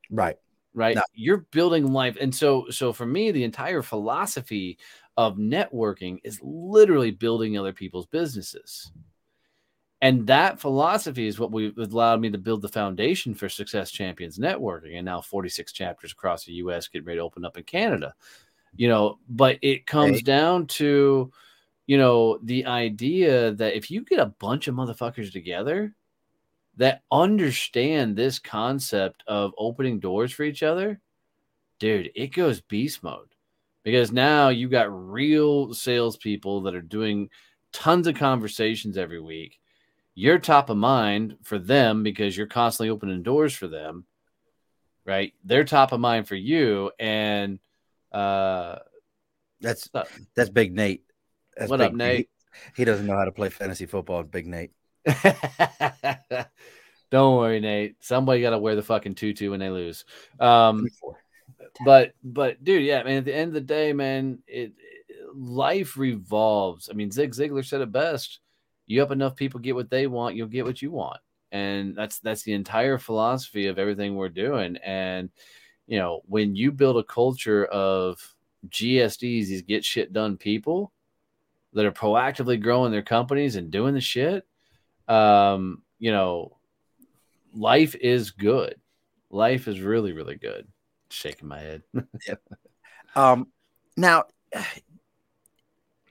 Right. Right. No. You're building life. And so, so for me, the entire philosophy of networking is literally building other people's businesses. And that philosophy is what we allowed me to build the foundation for Success Champions Networking. And now 46 chapters across the US get ready to open up in Canada. You know, but it comes down to, you know, the idea that if you get a bunch of motherfuckers together that understand this concept of opening doors for each other, dude, it goes beast mode. Because now you got real salespeople that are doing tons of conversations every week you're top of mind for them because you're constantly opening doors for them right? They're top of mind for you and uh that's uh, that's big nate. That's what big up nate? He, he, doesn't know how to play fantasy football big nate. Don't worry nate. Somebody got to wear the fucking tutu when they lose. Um but but dude yeah man at the end of the day man it, it life revolves. I mean zig ziglar said it best you help enough people get what they want, you'll get what you want. And that's that's the entire philosophy of everything we're doing. And you know, when you build a culture of GSDs, these get shit done people that are proactively growing their companies and doing the shit, um, you know, life is good. Life is really, really good. Shaking my head. yep. Um, now,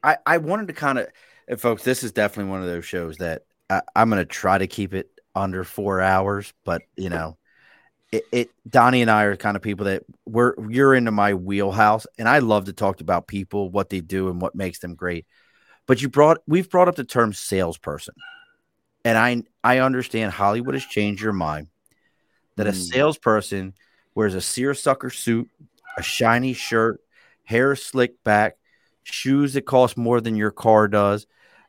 I I wanted to kind of and folks, this is definitely one of those shows that I, am going to try to keep it under four hours, but you know, it, it, Donnie and I are kind of people that we're you're into my wheelhouse, and I love to talk about people, what they do, and what makes them great. But you brought we've brought up the term salesperson, and I I understand Hollywood has changed your mind that mm. a salesperson wears a seersucker suit, a shiny shirt, hair slicked back, shoes that cost more than your car does,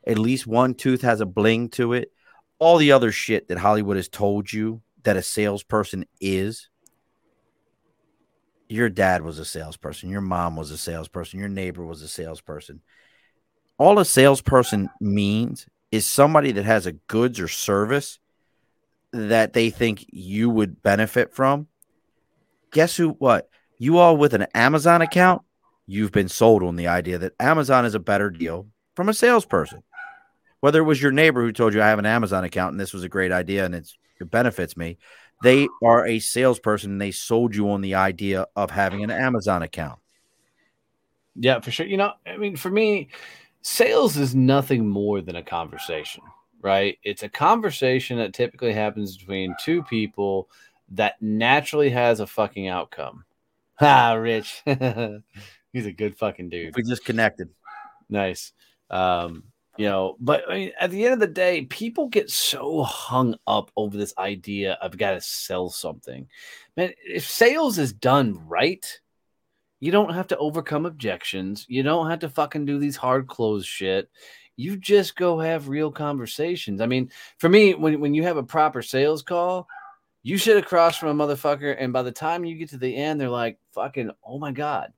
at least one tooth has a bling to it. All the other shit that Hollywood has told you that a salesperson is. Your dad was a salesperson. Your mom was a salesperson. Your neighbor was a salesperson. All a salesperson means is somebody that has a goods or service that they think you would benefit from. Guess who? What? You all with an Amazon account, you've been sold on the idea that Amazon is a better deal from a salesperson whether it was your neighbor who told you I have an Amazon account and this was a great idea and it's it benefits me, they are a salesperson and they sold you on the idea of having an Amazon account. Yeah, for sure. You know, I mean, for me, sales is nothing more than a conversation, right? It's a conversation that typically happens between two people that naturally has a fucking outcome. Ah, Rich. He's a good fucking dude. We just connected. Nice. Um, you know, but I mean, at the end of the day, people get so hung up over this idea of got to sell something. Man, if sales is done right, you don't have to overcome objections. You don't have to fucking do these hard close shit. You just go have real conversations. I mean, for me, when, when you have a proper sales call, you sit across from a motherfucker, and by the time you get to the end, they're like, fucking, oh my God,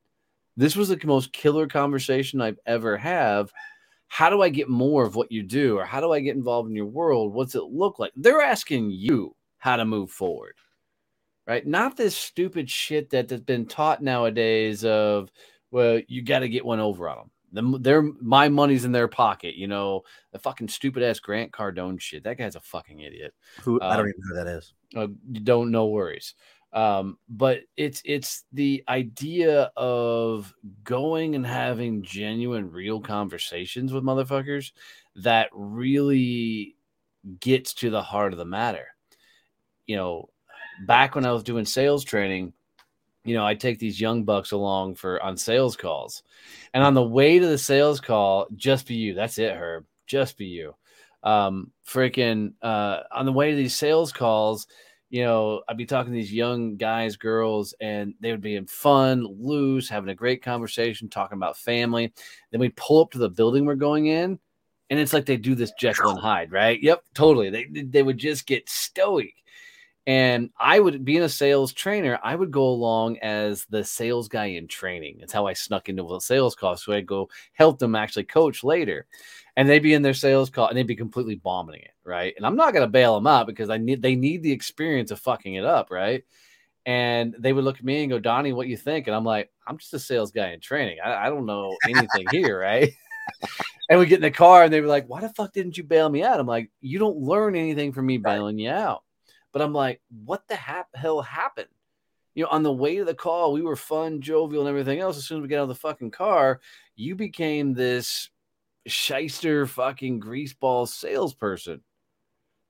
this was the most killer conversation I've ever have how do I get more of what you do? Or how do I get involved in your world? What's it look like? They're asking you how to move forward, right? Not this stupid shit that has been taught nowadays of, well, you got to get one over on them. The, they're my money's in their pocket, you know. The fucking stupid ass Grant Cardone shit. That guy's a fucking idiot. Who um, I don't even know who that is. Uh, don't no worries. Um, but it's it's the idea of going and having genuine, real conversations with motherfuckers that really gets to the heart of the matter. You know, back when I was doing sales training, you know, I take these young bucks along for on sales calls, and on the way to the sales call, just be you. That's it, Herb. Just be you. Um, freaking uh, on the way to these sales calls you know, I'd be talking to these young guys, girls, and they would be in fun, loose, having a great conversation, talking about family. Then we pull up to the building we're going in, and it's like they do this Jekyll and Hyde, right? Yep, totally. They they would just get stoic. And I would, being a sales trainer, I would go along as the sales guy in training. It's how I snuck into a sales call. So I'd go help them actually coach later and they'd be in their sales call and they'd be completely bombing it, right? And I'm not going to bail them out because I need they need the experience of fucking it up, right? And they would look at me and go, Donnie, what you think? And I'm like, I'm just a sales guy in training. I, I don't know anything here, right? and we get in the car and they were like, Why the fuck didn't you bail me out? I'm like, You don't learn anything from me bailing you out. But I'm like, What the hell happened? You know, on the way to the call, we were fun, jovial, and everything else. As soon as we get out of the fucking car, you became this shyster fucking greaseball salesperson.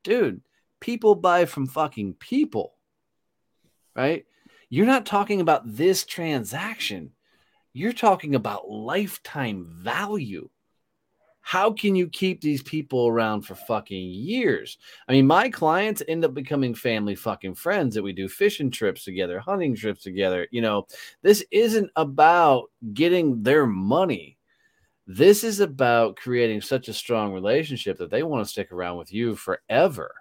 Dude, people buy from fucking people, right? You're not talking about this transaction. You're talking about lifetime value. How can you keep these people around for fucking years? I mean, my clients end up becoming family fucking friends that we do fishing trips together, hunting trips together. You know, this isn't about getting their money. This is about creating such a strong relationship that they want to stick around with you forever.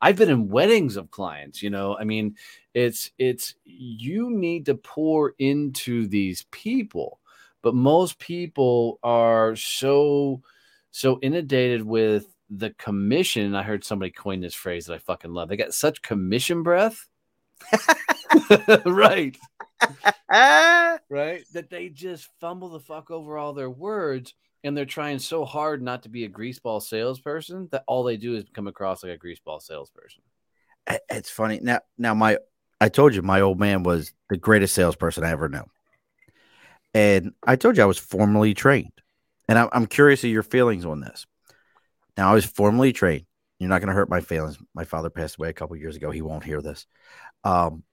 I've been in weddings of clients, you know. I mean, it's it's you need to pour into these people, but most people are so so inundated with the commission. I heard somebody coin this phrase that I fucking love. They got such commission breath. right. right? That they just fumble the fuck over all their words and they're trying so hard not to be a greaseball salesperson that all they do is come across like a greaseball salesperson. It's funny. Now now my I told you my old man was the greatest salesperson I ever knew. And I told you I was formally trained. And I'm, I'm curious of your feelings on this. Now I was formally trained. You're not going to hurt my feelings. My father passed away a couple years ago. He won't hear this. Um,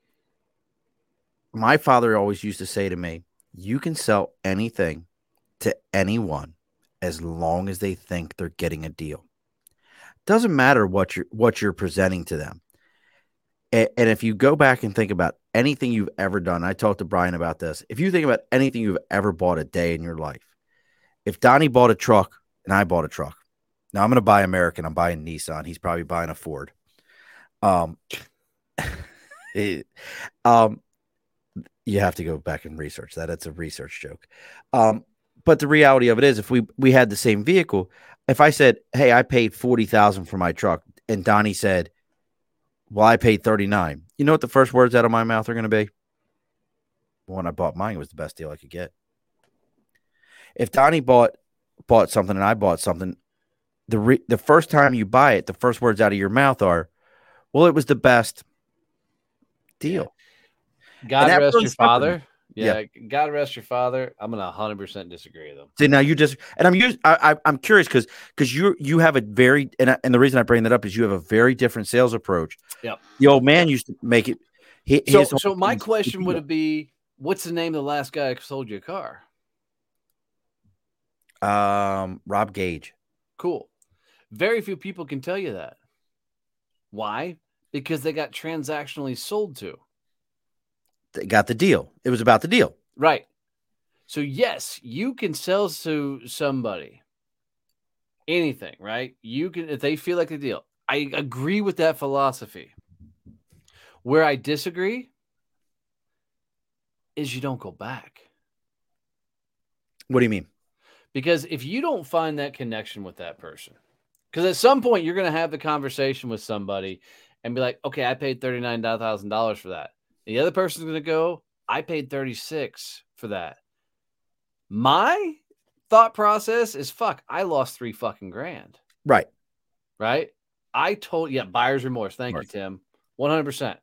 my father always used to say to me, You can sell anything to anyone as long as they think they're getting a deal. Doesn't matter what you're what you're presenting to them. And, and if you go back and think about anything you've ever done, I talked to Brian about this. If you think about anything you've ever bought a day in your life, if Donnie bought a truck and I bought a truck, now I'm going to buy American. I'm buying Nissan. He's probably buying a Ford. Um, um, you have to go back and research that. It's a research joke. Um, but the reality of it is, if we we had the same vehicle, if I said, "Hey, I paid forty thousand for my truck," and Donnie said, "Well, I paid thirty nine, you know what the first words out of my mouth are going to be? When I bought mine, it was the best deal I could get. If Donnie bought bought something and I bought something, the re- the first time you buy it, the first words out of your mouth are, "Well, it was the best deal." God rest your father. Yeah, yeah. God rest your father. I'm gonna 100 percent disagree with him. See now you just and I'm used. I, I am curious because because you you have a very and I, and the reason I bring that up is you have a very different sales approach. Yeah, The old man used to make it. He, so so my question would be, what's the name of the last guy who sold you a car? Um, Rob Gage. Cool. Very few people can tell you that. Why? Because they got transactionally sold to. They got the deal. It was about the deal. Right. So yes, you can sell to somebody anything, right? You can if they feel like the deal. I agree with that philosophy. Where I disagree is you don't go back. What do you mean? Because if you don't find that connection with that person, because at some point you're going to have the conversation with somebody and be like, okay, I paid $39,000 for that. And The other person's going to go, I paid 36 for that. My thought process is fuck, I lost three fucking grand. Right. Right. I told, yeah, buyer's remorse. Thank you, Tim. 100%.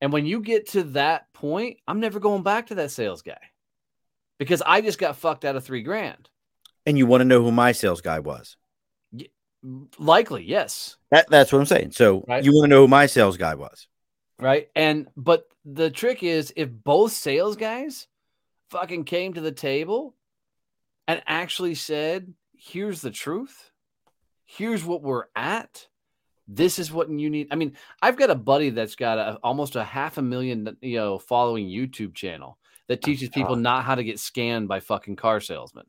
And when you get to that point, I'm never going back to that sales guy because I just got fucked out of three grand. And you want to know who my sales guy was? Likely, yes. That, that's what I'm saying. So right. you want to know who my sales guy was, right? And but the trick is if both sales guys fucking came to the table and actually said, "Here's the truth. Here's what we're at. This is what you need." I mean, I've got a buddy that's got a, almost a half a million, you know, following YouTube channel that oh teaches people not how to get scanned by fucking car salesmen.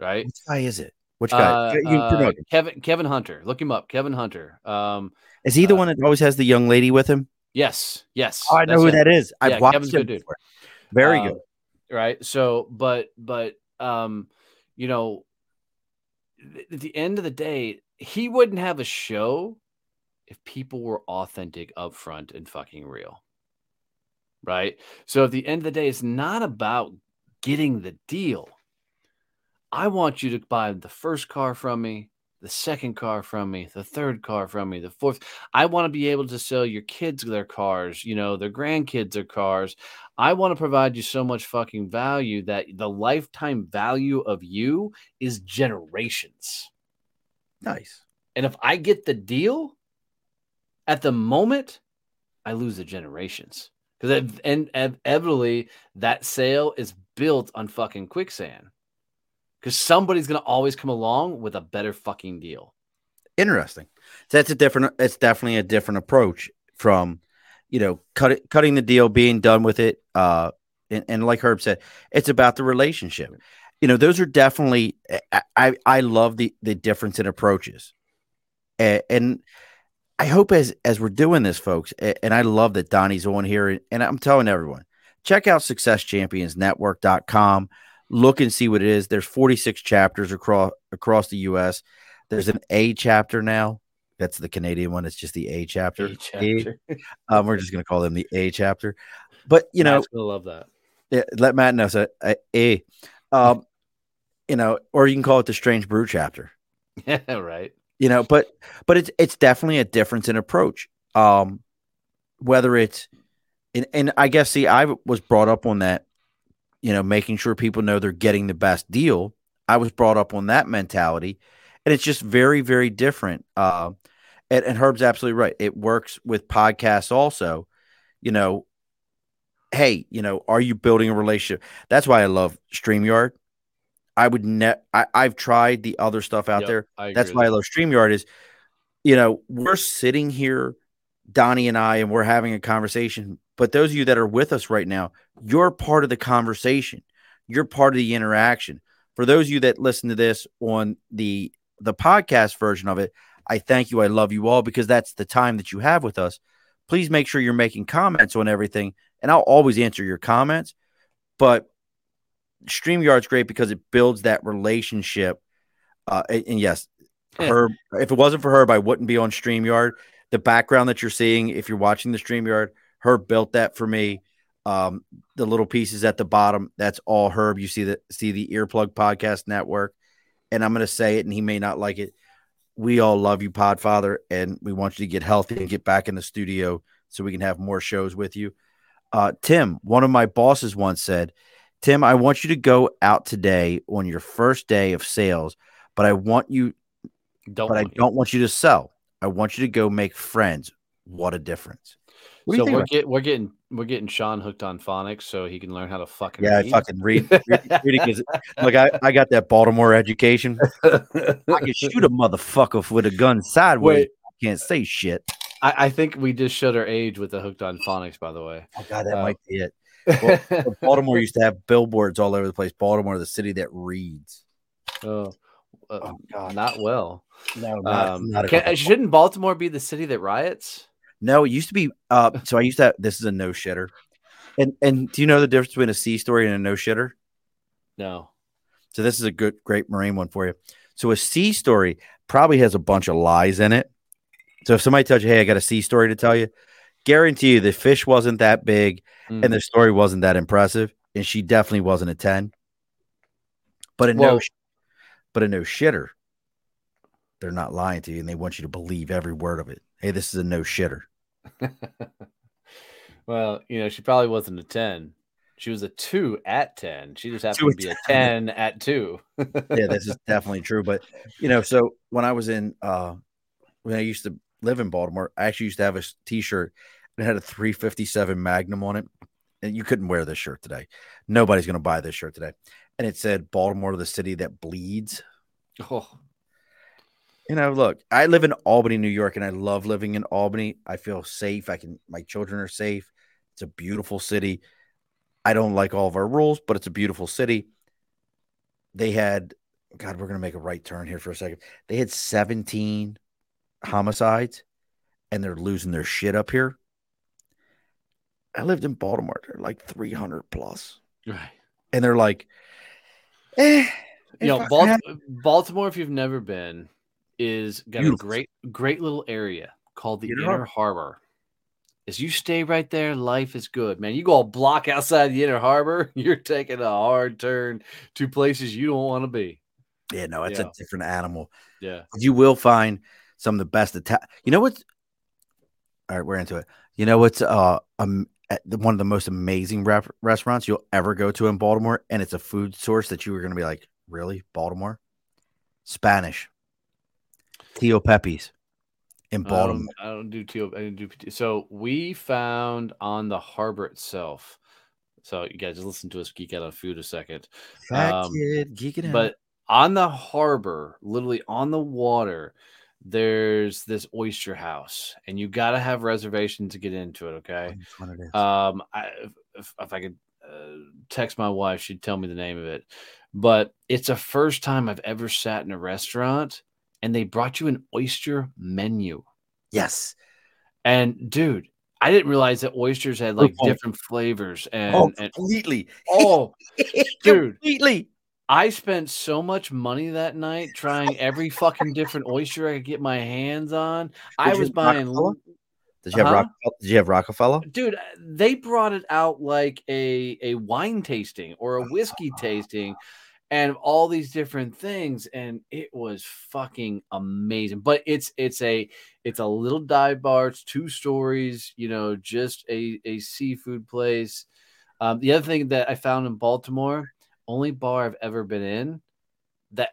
Right? Which guy is it? Which guy? Uh, uh, Kevin Kevin Hunter. Look him up. Kevin Hunter. Um, is he the uh, one that always has the young lady with him? Yes. Yes. Oh, I know who that is. I've yeah, watched Kevin's him. Good dude. Very um, good. Right. So, but but um, you know, at the end of the day, he wouldn't have a show if people were authentic, upfront, and fucking real right? So at the end of the day, it's not about getting the deal. I want you to buy the first car from me, the second car from me, the third car from me, the fourth. I want to be able to sell your kids their cars, you know, their grandkids their cars. I want to provide you so much fucking value that the lifetime value of you is generations. Nice. And if I get the deal at the moment, I lose the generations because and inevitably that sale is built on fucking quicksand because somebody's gonna always come along with a better fucking deal. Interesting. That's a different. It's definitely a different approach from, you know, cut it, cutting the deal, being done with it. Uh, and, and like Herb said, it's about the relationship. You know, those are definitely. I I, I love the the difference in approaches, and, and I hope as as we're doing this, folks, and I love that Donnie's on here, and I'm telling everyone, check out successchampionsnetwork.com. Look and see what it is. There's 46 chapters across across the US. There's an A chapter now. That's the Canadian one. It's just the A chapter. A chapter. A. Um, we're just gonna call them the A chapter. But you know, I love that. Yeah, let Matt know. So a, a um, you know, or you can call it the Strange Brew chapter. Yeah, right you know but but it's it's definitely a difference in approach um whether it's and, and i guess see i was brought up on that you know making sure people know they're getting the best deal i was brought up on that mentality and it's just very very different uh and, and herb's absolutely right it works with podcasts also you know hey you know are you building a relationship that's why i love streamyard I would net. I've tried the other stuff out yep, there. That's why I love Streamyard. Is you know we're sitting here, Donnie and I, and we're having a conversation. But those of you that are with us right now, you're part of the conversation. You're part of the interaction. For those of you that listen to this on the the podcast version of it, I thank you. I love you all because that's the time that you have with us. Please make sure you're making comments on everything, and I'll always answer your comments. But StreamYard's great because it builds that relationship. Uh, and, and yes, Herb, if it wasn't for Herb, I wouldn't be on StreamYard. The background that you're seeing, if you're watching the StreamYard, Herb built that for me. Um, the little pieces at the bottom, that's all Herb. You see the see the earplug podcast network. And I'm gonna say it, and he may not like it. We all love you, Podfather, and we want you to get healthy and get back in the studio so we can have more shows with you. Uh, Tim, one of my bosses once said, Tim, I want you to go out today on your first day of sales, but I want you, Don't but I you. don't want you to sell. I want you to go make friends. What a difference. What so we're get, we're getting we're getting Sean hooked on phonics so he can learn how to fucking yeah, read. fucking read. read, read it 'cause- look, I, I got that Baltimore education. I can shoot a motherfucker with a gun sideways. Wait. I can't say shit. I, I think we just showed our age with the hooked on phonics, by the way. Oh god, that Uh, might be it. Well, Baltimore used to have billboards all over the place. Baltimore, the city that reads. oh, uh, Oh, God. not well. No, Um, can- shouldn't Baltimore be the city that riots? No, it used to be. Uh, so I used to. Have, this is a no shitter. And and do you know the difference between a sea story and a no shitter? No. So this is a good, great marine one for you. So a sea story probably has a bunch of lies in it. So if somebody tells you, "Hey, I got a sea story to tell you," guarantee you the fish wasn't that big Mm. and the story wasn't that impressive, and she definitely wasn't a ten. But a no, Well- sh- but a no shitter, they're not lying to you, and they want you to believe every word of it. Hey, this is a no shitter. well, you know, she probably wasn't a 10. She was a 2 at 10. She just happened at to be a 10 at 2. yeah, this is definitely true. But you know, so when I was in uh when I used to live in Baltimore, I actually used to have a t shirt that had a 357 Magnum on it. And you couldn't wear this shirt today. Nobody's gonna buy this shirt today. And it said Baltimore, the city that bleeds. Oh, You know, look, I live in Albany, New York, and I love living in Albany. I feel safe. I can my children are safe. It's a beautiful city. I don't like all of our rules, but it's a beautiful city. They had God, we're gonna make a right turn here for a second. They had 17 homicides and they're losing their shit up here. I lived in Baltimore, they're like 300 plus. right. And they're like, eh, You know, Bal- Baltimore, if you've never been, is got Beautiful. a great, great little area called the Inner Inner, Harbor. Harbor. As you stay right there, life is good, man. You go a block outside the Inner Harbor, you're taking a hard turn to places you don't want to be. yeah, no, it's Yeah. a different animal. Yeah. you will find some of the best Ita- you know what's all right we're into it you know what's uh um one of the most amazing rep- restaurants you'll ever go to in baltimore and it's a food source that you were going to be like really baltimore spanish tio pepe's in baltimore don't, I don't do too. I do so. We found on the harbor itself. So you guys just listen to us geek out on food a second. fat um, kid geeking out But on the harbor, literally on the water, there's this oyster house, and you got to have reservations to get into it. Okay. Which one it is. Um, I, if, if, if I could uh, text my wife, she'd tell me the name of it. But it's a first time I've ever sat in a restaurant and they brought you an oyster menu. yes And dude, I didn't realize that oysters had like Oh. different flavors. And, oh and completely oh, dude. completely I spent so much money that night trying every fucking different oyster I could get my hands on. I Did you was buying, Rockefeller? did you have Huh? Rockefeller? did you have rockefeller dude. They brought it out like a a wine tasting or a whiskey tasting, and all these different things, and it was fucking amazing. But it's it's a it's a little dive bar. It's two stories. You know, just a a seafood place. Um, the other thing that I found in Baltimore, only bar I've ever been in that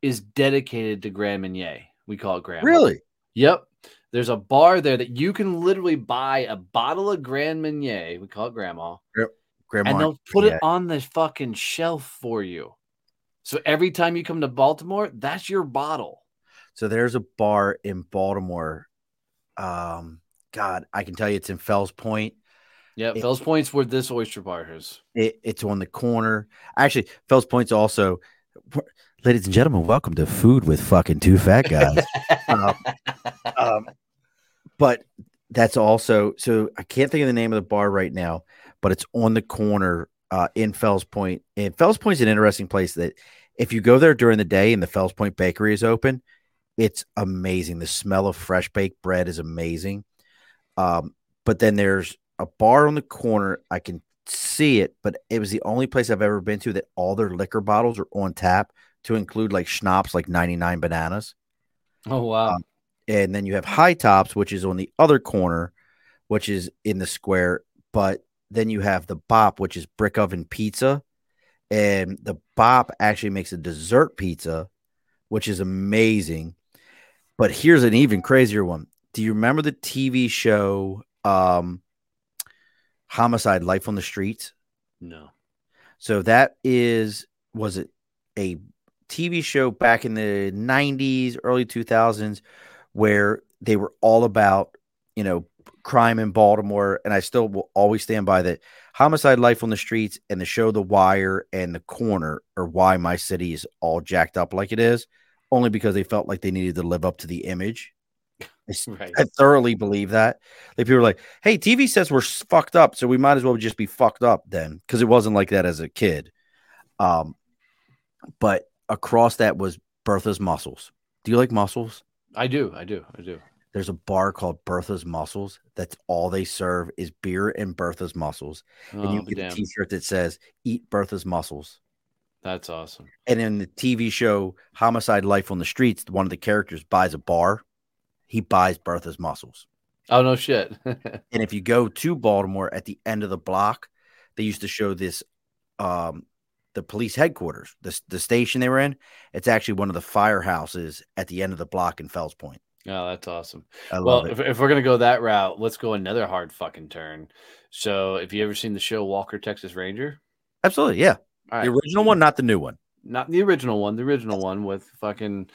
is dedicated to Grand Marnier. We call it Grand. really Yep. There's a bar there that you can literally buy a bottle of Grand Marnier. We call it Grandma, grandma and they'll put it on the fucking shelf for you. So every time you come to Baltimore, that's your bottle. So there's a bar in Baltimore. Um, God, I can tell you it's in Fells Point. Yeah, It- Fells Point's where this oyster bar is. It, it's on the corner. Actually, Fells Point's also, ladies and gentlemen, welcome to Food with fucking two fat guys. um, um, but that's also so I can't think of the name of the bar right now, but it's on the corner uh, in Fells Point. And Fells Point's an interesting place that if you go there during the day and the Fells Point Bakery is open, it's amazing. The smell of fresh baked bread is amazing. Um, but then there's a bar on the corner. I can see it, but it was the only place I've ever been to that all their liquor bottles are on tap to include like schnapps, like 99 bananas Oh wow. Um, and then you have high tops which is on the other corner which is in the square but then you have the Bop, which is brick oven pizza, and the Bop actually makes a dessert pizza, which is amazing. But here's an even crazier one. Do you remember the TV show um, Homicide: Life on the Streets? No. So that is was it a TV show back in the 90s, early 2000s where they were all about, you know, crime in Baltimore and I still will always stand by that Homicide Life on the Streets and the show The Wire and The Corner are why my city is all jacked up like it is only because they felt like they needed to live up to the image. Right. I thoroughly believe that. Like people are like, "Hey, TV says we're fucked up, so we might as well just be fucked up then," because it wasn't like that as a kid. Um, but across that was Bertha's Mussels. Do you like mussels? I do. I do. I do. There's a bar called Bertha's Mussels. That's all they serve is beer and Bertha's Mussels. Oh, and you get damn. a T-shirt that says "Eat Bertha's Mussels." That's awesome. And in the TV show Homicide: Life on the Streets, one of the characters buys a bar. He buys Bertha's Mussels. Oh no shit! and if you go to Baltimore at the end of the block, they used to show this um, the police headquarters, the, the station they were in. It's actually one of the firehouses at the end of the block in Fells Point. Oh, that's awesome. well, if, if, we're gonna go that route, let's go another hard fucking turn. So, if you ever seen the show Walker Texas Ranger? Absolutely, yeah. Right. The original one, not the new one. Not the original one. The original one with fucking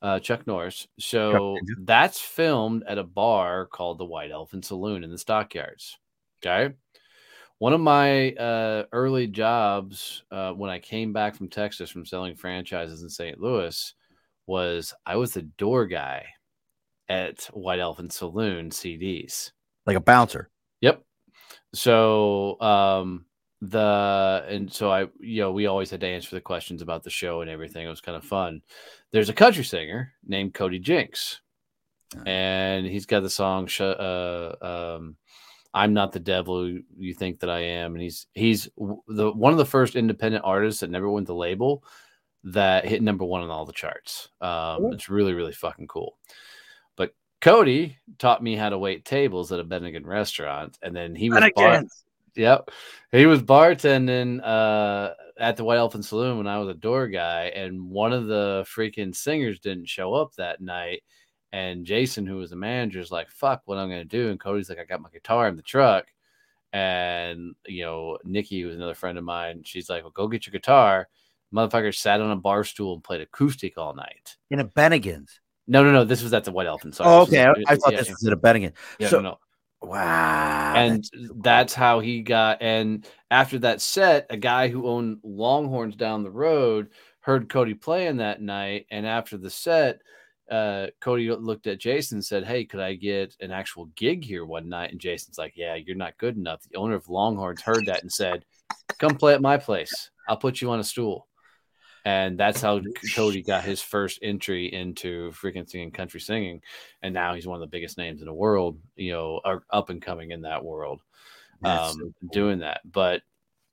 uh, Chuck Norris. So that's filmed at a bar called the White Elephant Saloon in the Stockyards. Okay. One of my uh, early jobs uh, when I came back from Texas from selling franchises in St. Louis was I was the door guy at White Elephant Saloon CDs. Like a bouncer. Yep. So um the and so I you know we always had to answer the questions about the show and everything. It was kind of fun. There's a country singer named Cody Jinks. And he's got the song uh, um, I'm not the devil you think that I am, and he's he's the one of the first independent artists that never went the label that hit number one on all the charts. Um, it's really really fucking cool. But Cody taught me how to wait tables at a Bennigan restaurant, and then he was bar- yep he was bartending uh, at the White Elephant Saloon when I was a door guy, and one of the freaking singers didn't show up that night and Jason, who was the manager, is like, fuck what I'm going to do. And Cody's like, I got my guitar in the truck. And, you know, Nikki, who's another friend of mine, she's like, well, go get your guitar. Motherfucker sat on a bar stool and played acoustic all night. In a Bennigan's. No, no, no. This was at the White Elephant. Sorry. Oh, okay. Was, I, thought yeah, this was at a Bennigan. Yeah, so, no, no. Wow. And that's, that's how he got. And after that set, a guy who owned Longhorns down the road heard Cody playing that night. And after the set, uh, Cody looked at Jason and said, Hey, could I get an actual gig here one night? And Jason's like, Yeah, you're not good enough. The owner of Longhorns heard that and said, Come play at my place. I'll put you on a stool. And that's how Cody got his first entry into freaking singing country singing. And now he's one of the biggest names in the world, you know, are up and coming in that world, um, so cool. doing that. But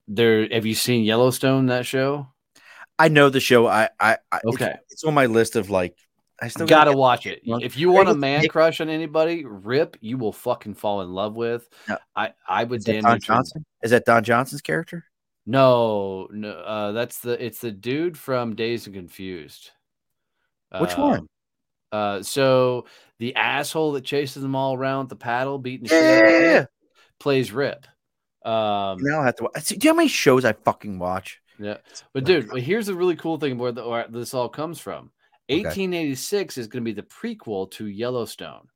there, have you seen Yellowstone, that show? I know the show. I, I, I okay. It's, it's on my list of like I still gotta watch it. If you want a man crush on anybody, Rip, you will fucking fall in love with. No. I I would. Is that Don Johnson? Is that Don Johnson's character? No, no. Uh, that's the it's the dude from Dazed and Confused. Which uh, one? Uh, so the asshole that chases them all around with the paddle, beating the yeah, shit plays Rip. Um, now I have to. Watch. Do you know how many shows I fucking watch? Yeah, but dude, here's the really cool thing where, the, where this all comes from. 1886 okay. is going to be the prequel to Yellowstone,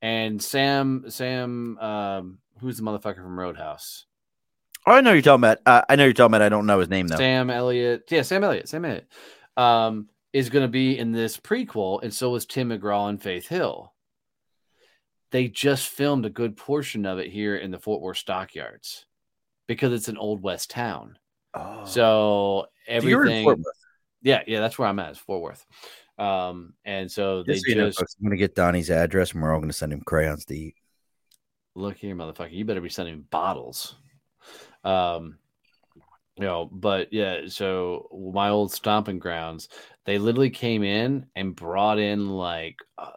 and Sam Sam um, who's the motherfucker from Roadhouse? Oh, I know you're talking about. Uh, I know you're talking about. I don't know his name though. Sam Elliott. Yeah, Sam Elliott. Sam Elliott um, is going to be in this prequel, and so is Tim McGraw and Faith Hill. They just filmed a good portion of it here in the Fort Worth Stockyards because it's an old west town. Oh. So everything. Yeah, yeah, that's where I'm at. Is Fort Worth. Um, and so they just, just know, folks, I'm gonna get Donnie's address and we're all gonna send him crayons to eat. Look here, motherfucker. You better be sending bottles. Um, you know, but yeah, so my old stomping grounds, they literally came in and brought in like uh,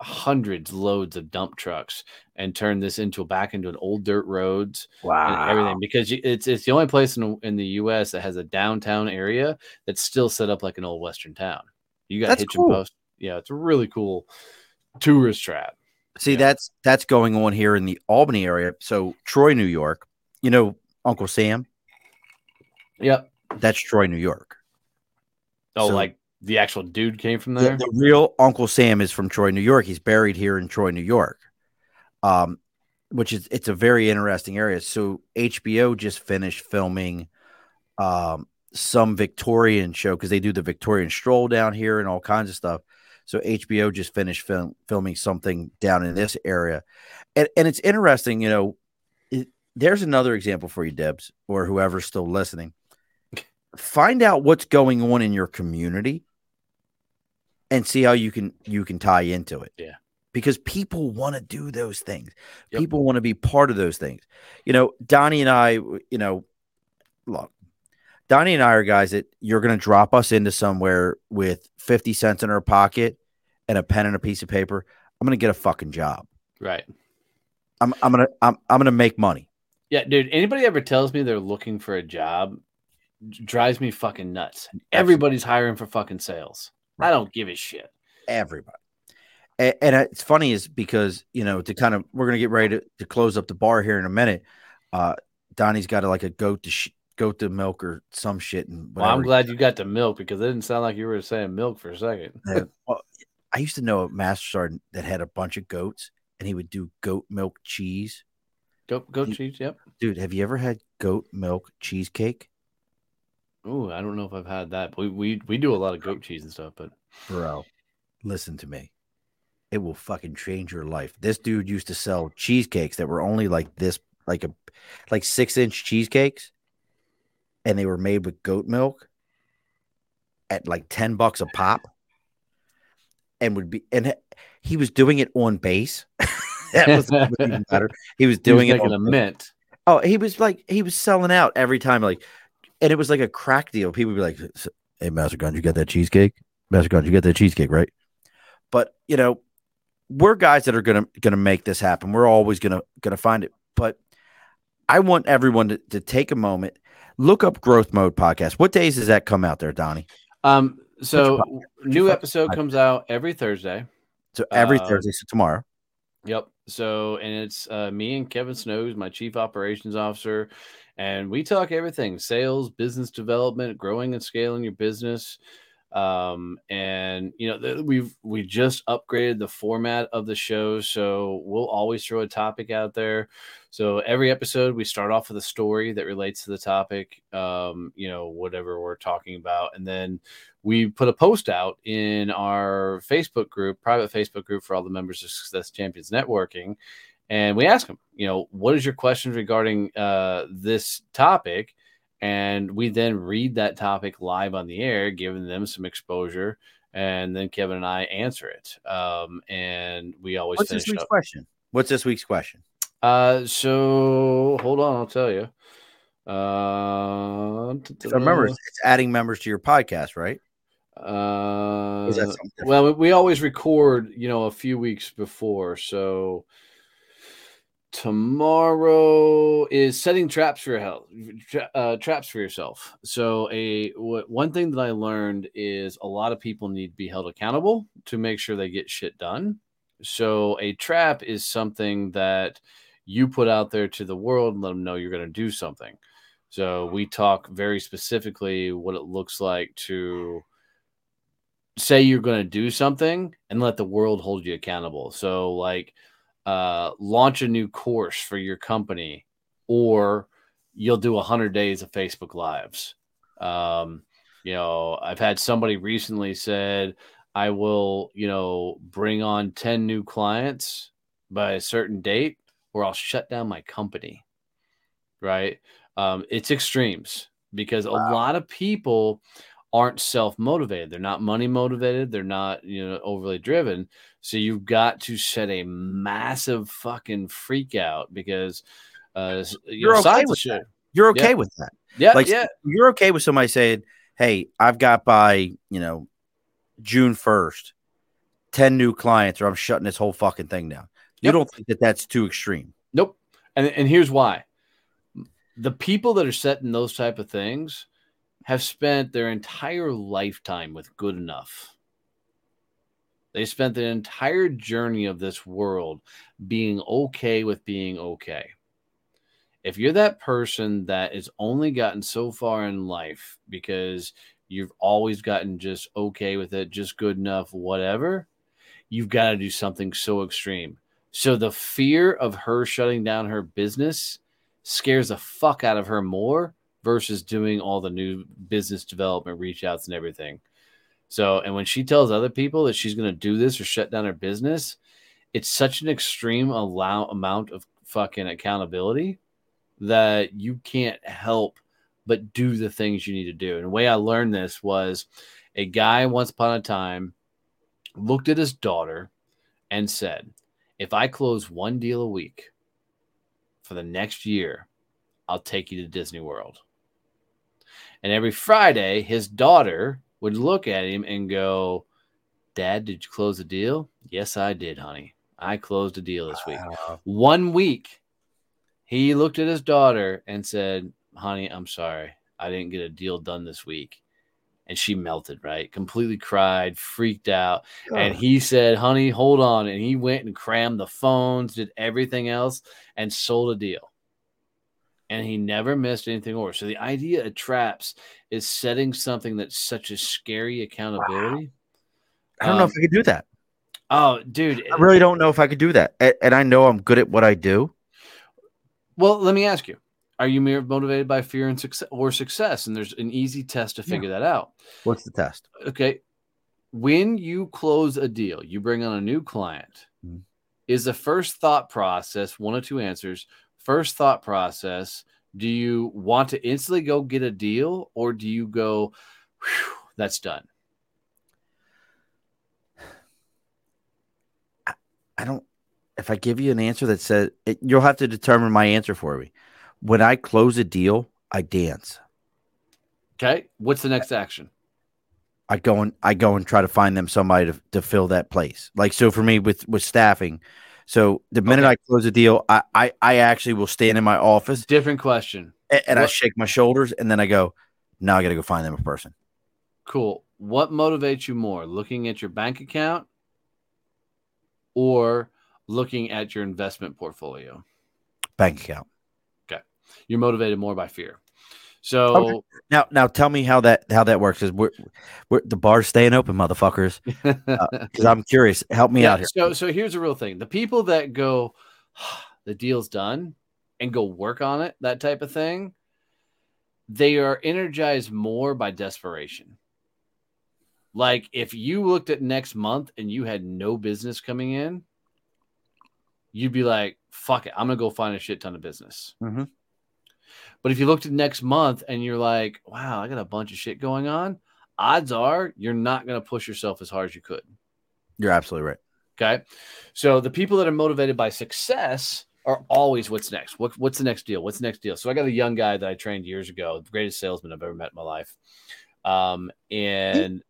hundreds loads of dump trucks and turned this into back into an old dirt roads Wow. and everything because it's it's the only place in, in the U.S. that has a downtown area that's still set up like an old western town. You got That's hitch cool. and post. Yeah, it's a really cool tourist trap. See, Yeah. that's that's going on here in the Albany area. So Troy, New York. You know Uncle Sam? Yep. That's Troy, New York. Oh, So- like the actual dude came from The, there. the real Uncle Sam is from Troy, New York. He's buried here in Troy, New York. Um, which is it's a very interesting area. So HBO just finished filming um some Victorian show because they do the Victorian stroll down here and all kinds of stuff. So HBO just finished film, filming something down in this area, and and it's interesting. You know, there's another example for you, Debs, or whoever's still listening. Find out what's going on in your community, and see how you can you can tie into it. Yeah. because people want to do those things. Yep. People want to be part of those things. You know, Donnie and I. You know, look, Donnie and I are guys that you're going to drop us into somewhere with 50 cents in our pocket and a pen and a piece of paper. I'm going to get a fucking job. Right. I'm, I'm going to, I'm, I'm going to make money. Yeah, dude. Anybody ever tells me they're looking for a job drives me fucking nuts. Everybody's hiring for fucking sales. I don't give a shit. Everybody. And, and it's funny is because, you know, to kind of, we're going to get ready to, to close up the bar here in a minute. Uh, Donnie's got a, like a goat to sh- goat to milk or some shit. And Well, I'm glad you got the milk because it didn't sound like you were saying milk for a second. Yeah. well, I used to know a master sergeant that had a bunch of goats and he would do goat milk cheese. Goat, goat You- cheese. Yep. Dude, have you ever had goat milk cheesecake? Oh, I don't know if I've had that. But we, we we do a lot of goat cheese and stuff, but Bro, listen to me. It will fucking change your life. This dude used to sell cheesecakes that were only like this, like a like six inch cheesecakes, and they were made with goat milk at like 10 bucks a pop. And would be and he was doing it on base. that was even better. He was he was doing it on a mint. Oh, he was like he was selling out every time, like, and it was like a crack deal. People would be like, "Hey, Master Gun, you got that cheesecake? Master Gun, you got that cheesecake, right?" But you know, we're guys that are gonna gonna make this happen. We're always gonna gonna find it. But I want everyone to, to take a moment, look up Growth Mode podcast. What days does that come out there, Donnie? Um, so new episode comes out every Thursday. So every Uh, Thursday, so tomorrow. Yep. So, and it's uh, me and Kevin Snow, who's my chief operations officer, and we talk everything: sales, business development, growing and scaling your business. Um, and you know, th- we've we just upgraded the format of the show, so we'll always throw a topic out there. So every episode, we start off with a story that relates to the topic, um, you know, whatever we're talking about, and then we put a post out in our Facebook group, private Facebook group for all the members of Success Champions Networking, and we ask them, you know, what is your question regarding uh, this topic, and we then read that topic live on the air, giving them some exposure, and then Kevin and I answer it, um, and we always What's finish this week's up. question? What's this week's question? Uh, so hold on, I'll tell you. Uh, So remember, it's adding members to your podcast, right? Uh, Or is that something different? well, we- always record, you know, a few weeks before. So tomorrow is setting traps for your health, tra- uh, traps for yourself. So a one thing that I learned is a lot of people need to be held accountable to make sure they get shit done. So a trap is something that you put out there to the world and let them know you're going to do something. So we talk very specifically what it looks like to say you're going to do something and let the world hold you accountable. So, like, uh, launch a new course for your company, or you'll do 100 days of Facebook Lives. Um, you know, I've had somebody recently said, I will, you know, bring on 10 new clients by a certain date, or I'll shut down my company. Right. Um, it's extremes because a lot of people aren't self motivated. They're not money motivated. They're not, you know, overly driven. So you've got to set a massive fucking freak out because uh, you You're know, okay with shit. You're okay Yeah. with that. Yeah, like yeah, you're okay with somebody saying, "Hey, I've got by you know June first 10 new clients or I'm shutting this whole fucking thing down. You Yep. don't think that that's too extreme. Nope. And and here's why. The people that are setting those type of things have spent their entire lifetime with good enough. They spent the entire journey of this world being okay with being okay. If you're that person that has only gotten so far in life because you've always gotten just okay with it, just good enough, whatever, you've got to do something so extreme. So the fear of her shutting down her business scares the fuck out of her more versus doing all the new business development reach outs and everything. So, and when she tells other people that she's going to do this or shut down her business, it's such an extreme allow amount of fucking accountability that you can't help but do the things you need to do. And the way I learned this was a guy once upon a time looked at his daughter and said, If I close one deal a week for the next year, I'll take you to Disney World. And every Friday, his daughter would look at him and go, Dad, did you close a deal? Yes, I did, honey. I closed a deal this week. Wow. One week, he looked at his daughter and said, Honey, I'm sorry. I didn't get a deal done this week. And she melted, right? Completely cried, freaked out. And he said, Honey, hold on. And he went and crammed the phones, did everything else, and sold a deal. And he never missed anything more. So the idea of traps is setting something that's such a scary accountability. I don't know Um, if I could do that. Oh, dude. I really don't know if I could do that. A- And I know I'm good at what I do. Well, let me ask you: Are you motivated by fear and success or success? And there's an easy test to Yeah. figure that out. What's the test? Okay, when you close a deal, you bring on a new client. Mhm. Is the first thought process one of two answers? First thought process: Do you want to instantly go get a deal, or do you go, "That's done"? I don't. If I give you an answer that says it, you'll have to determine my answer for me. When I close a deal, I dance. Okay, what's the next action? I go and I go and try to find them somebody to, to fill that place. Like so for me with with staffing. So the minute Okay. I close a deal, I, I I actually will stand in my office Different question. and, and I shake my shoulders and then I go, now I got to go find them a person. Cool. What motivates you more, looking at your bank account or looking at your investment portfolio? Bank account. Okay. You're motivated more by fear. So, Now now tell me how that how that works. Is we're, we're the bar's staying open, motherfuckers. Because I'm curious. Help me yeah, out here. so so here's the real thing: the people that go, the deal's done, and go work on it, that type of thing, they are energized more by desperation. Like if you looked at next month and you had no business coming in, you'd be like, "Fuck it, I'm gonna go find a shit ton of business." Mhm. But if you looked at next month and you're like, "Wow, I got a bunch of shit going on," odds are you're not gonna push yourself as hard as you could. You're absolutely right. Okay. So the people that are motivated by success are always what's next? What, what's the next deal? What's the next deal? So I got a young guy that I trained years ago, the greatest salesman I've ever met in my life. Um, and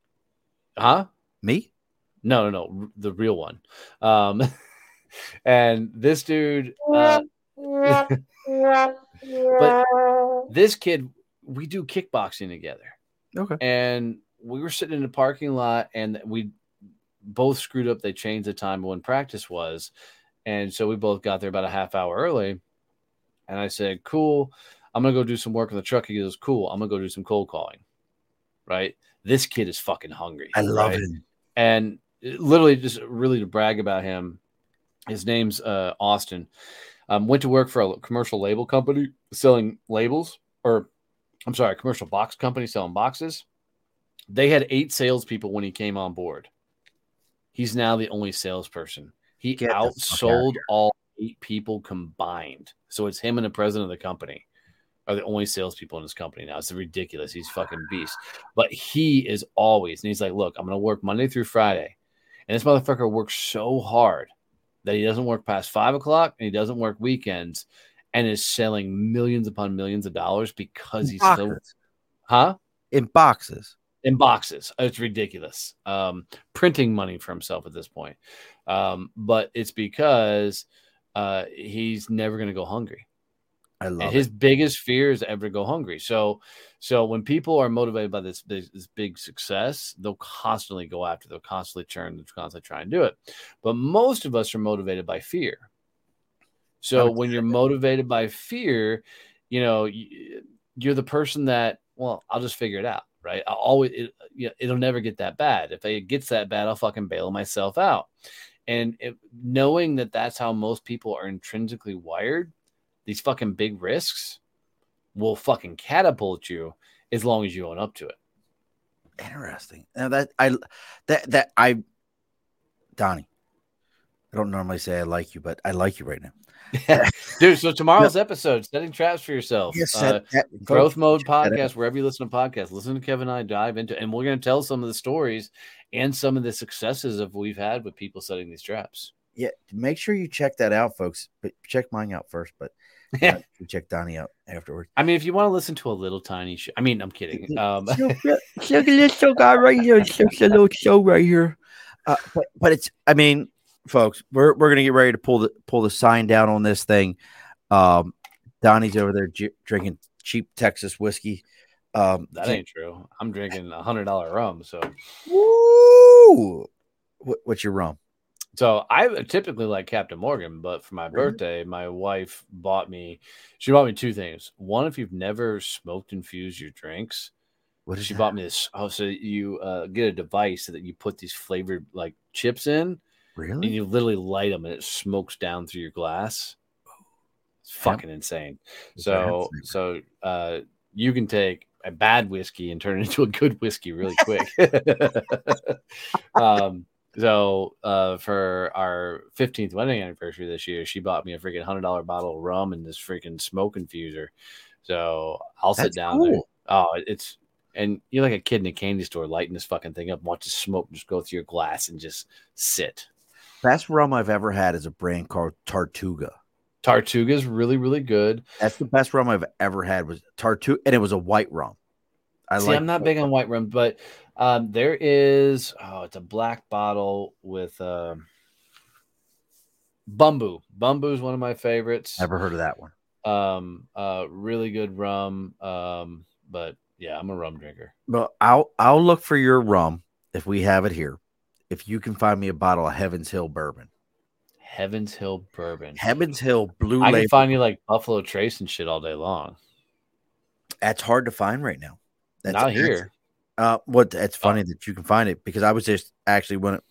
huh? Me? No, no, no, r- the real one. Um, and this dude, uh, but this kid, we do kickboxing together. Okay. and we were sitting in the parking lot and we both screwed up. They changed the time when practice was. And so we both got there about a half hour early. And i said cool. I'm gonna go do some work on the truck. He goes cool. I'm gonna go do some cold calling. Right? This kid is fucking hungry. I love right? it. and literally just really to brag about him his name's uh, austin um, went to work for a commercial label company selling labels or i'm sorry commercial box company selling boxes they had eight salespeople when he came on board he's now the only salesperson he Get the fuck outta outsold all eight people combined so it's him and the president of the company are the only salespeople in his company now. It's ridiculous. He's fucking beast. But he is always, and he's like, look, I'm gonna work Monday through Friday. And this motherfucker works so hard that he doesn't work past five o'clock and he doesn't work weekends and is selling millions upon millions of dollars because he's Boxes. huh? in boxes. in boxes. It's ridiculous. Um, printing money for himself at this point. Um, but it's because uh, he's never going to go hungry. I love And his it. biggest fear is ever to go hungry. So, so when people are motivated by this, this this big success, they'll constantly go after. They'll constantly churn. They'll constantly try and do it. But most of us are motivated by fear. So when you're motivated by fear, you know you're the person that well, I'll just figure it out, right? I'll always it, you know, it'll never get that bad. If it gets that bad, I'll fucking bail myself out. And it, knowing that that's how most people are intrinsically wired, these fucking big risks will fucking catapult you as long as you own up to it. Interesting. Now that I that that I Donnie. I don't normally say I like you, but I like you right now. Dude, so tomorrow's episode, setting traps for yourself. Yes, uh, that- Growth Mode check that out. podcast, wherever you listen to podcasts, listen to Kevin and I dive into, and we're going to tell some of the stories and some of the successes of we've had with people setting these traps. Yeah, make sure you check that out, folks. But check mine out first, but you check Donnie out afterwards. I mean, if you want to listen to a little tiny show, I mean, I'm kidding. Um, Look at this show guy right here. It's just a little show right here. Uh, but but it's I mean, folks, we're we're gonna get ready to pull the pull the sign down on this thing. Um, Donnie's over there j- drinking cheap Texas whiskey. Um, that ain't true. I'm drinking a hundred dollar rum, so Woo! What, what's your rum? So I typically like Captain Morgan, but for my Really? birthday, my wife bought me. She bought me two things. One, if you've never smoked infused your drinks, What she that? bought me this. Oh, so you uh, get a device that you put these flavored like chips in, really, and you literally light them, and it smokes down through your glass. It's fucking insane. Hemp So, so uh, you can take a bad whiskey and turn it into a good whiskey really quick. um, so uh, for our 15th wedding anniversary this year, she bought me a freaking hundred dollar bottle of rum and this freaking smoke infuser. So I'll sit That's down there. Oh, it's and you're like a kid in a candy store lighting this fucking thing up, watch the smoke just go through your glass and just sit. Best rum I've ever had is a brand called Tartuga. Tartuga is really, really good. That's the best rum I've ever had was Tartuga, and it was a white rum. I See, like I'm not big on white rum, but um, there is oh, it's a black bottle with um, bamboo. Bamboo is one of my favorites. Never heard of that one. Um, uh, really good rum. Um, but yeah, I'm a rum drinker. Well, I'll I'll look for your rum if we have it here. If you can find me a bottle of Heavens Hill bourbon, Heavens Hill bourbon. Heavens Hill Blue I Label. can find you like Buffalo Trace and shit all day long. that's hard to find right now. That's Not that's- here. Uh, what? It's funny that you can find it because I was just actually when, it,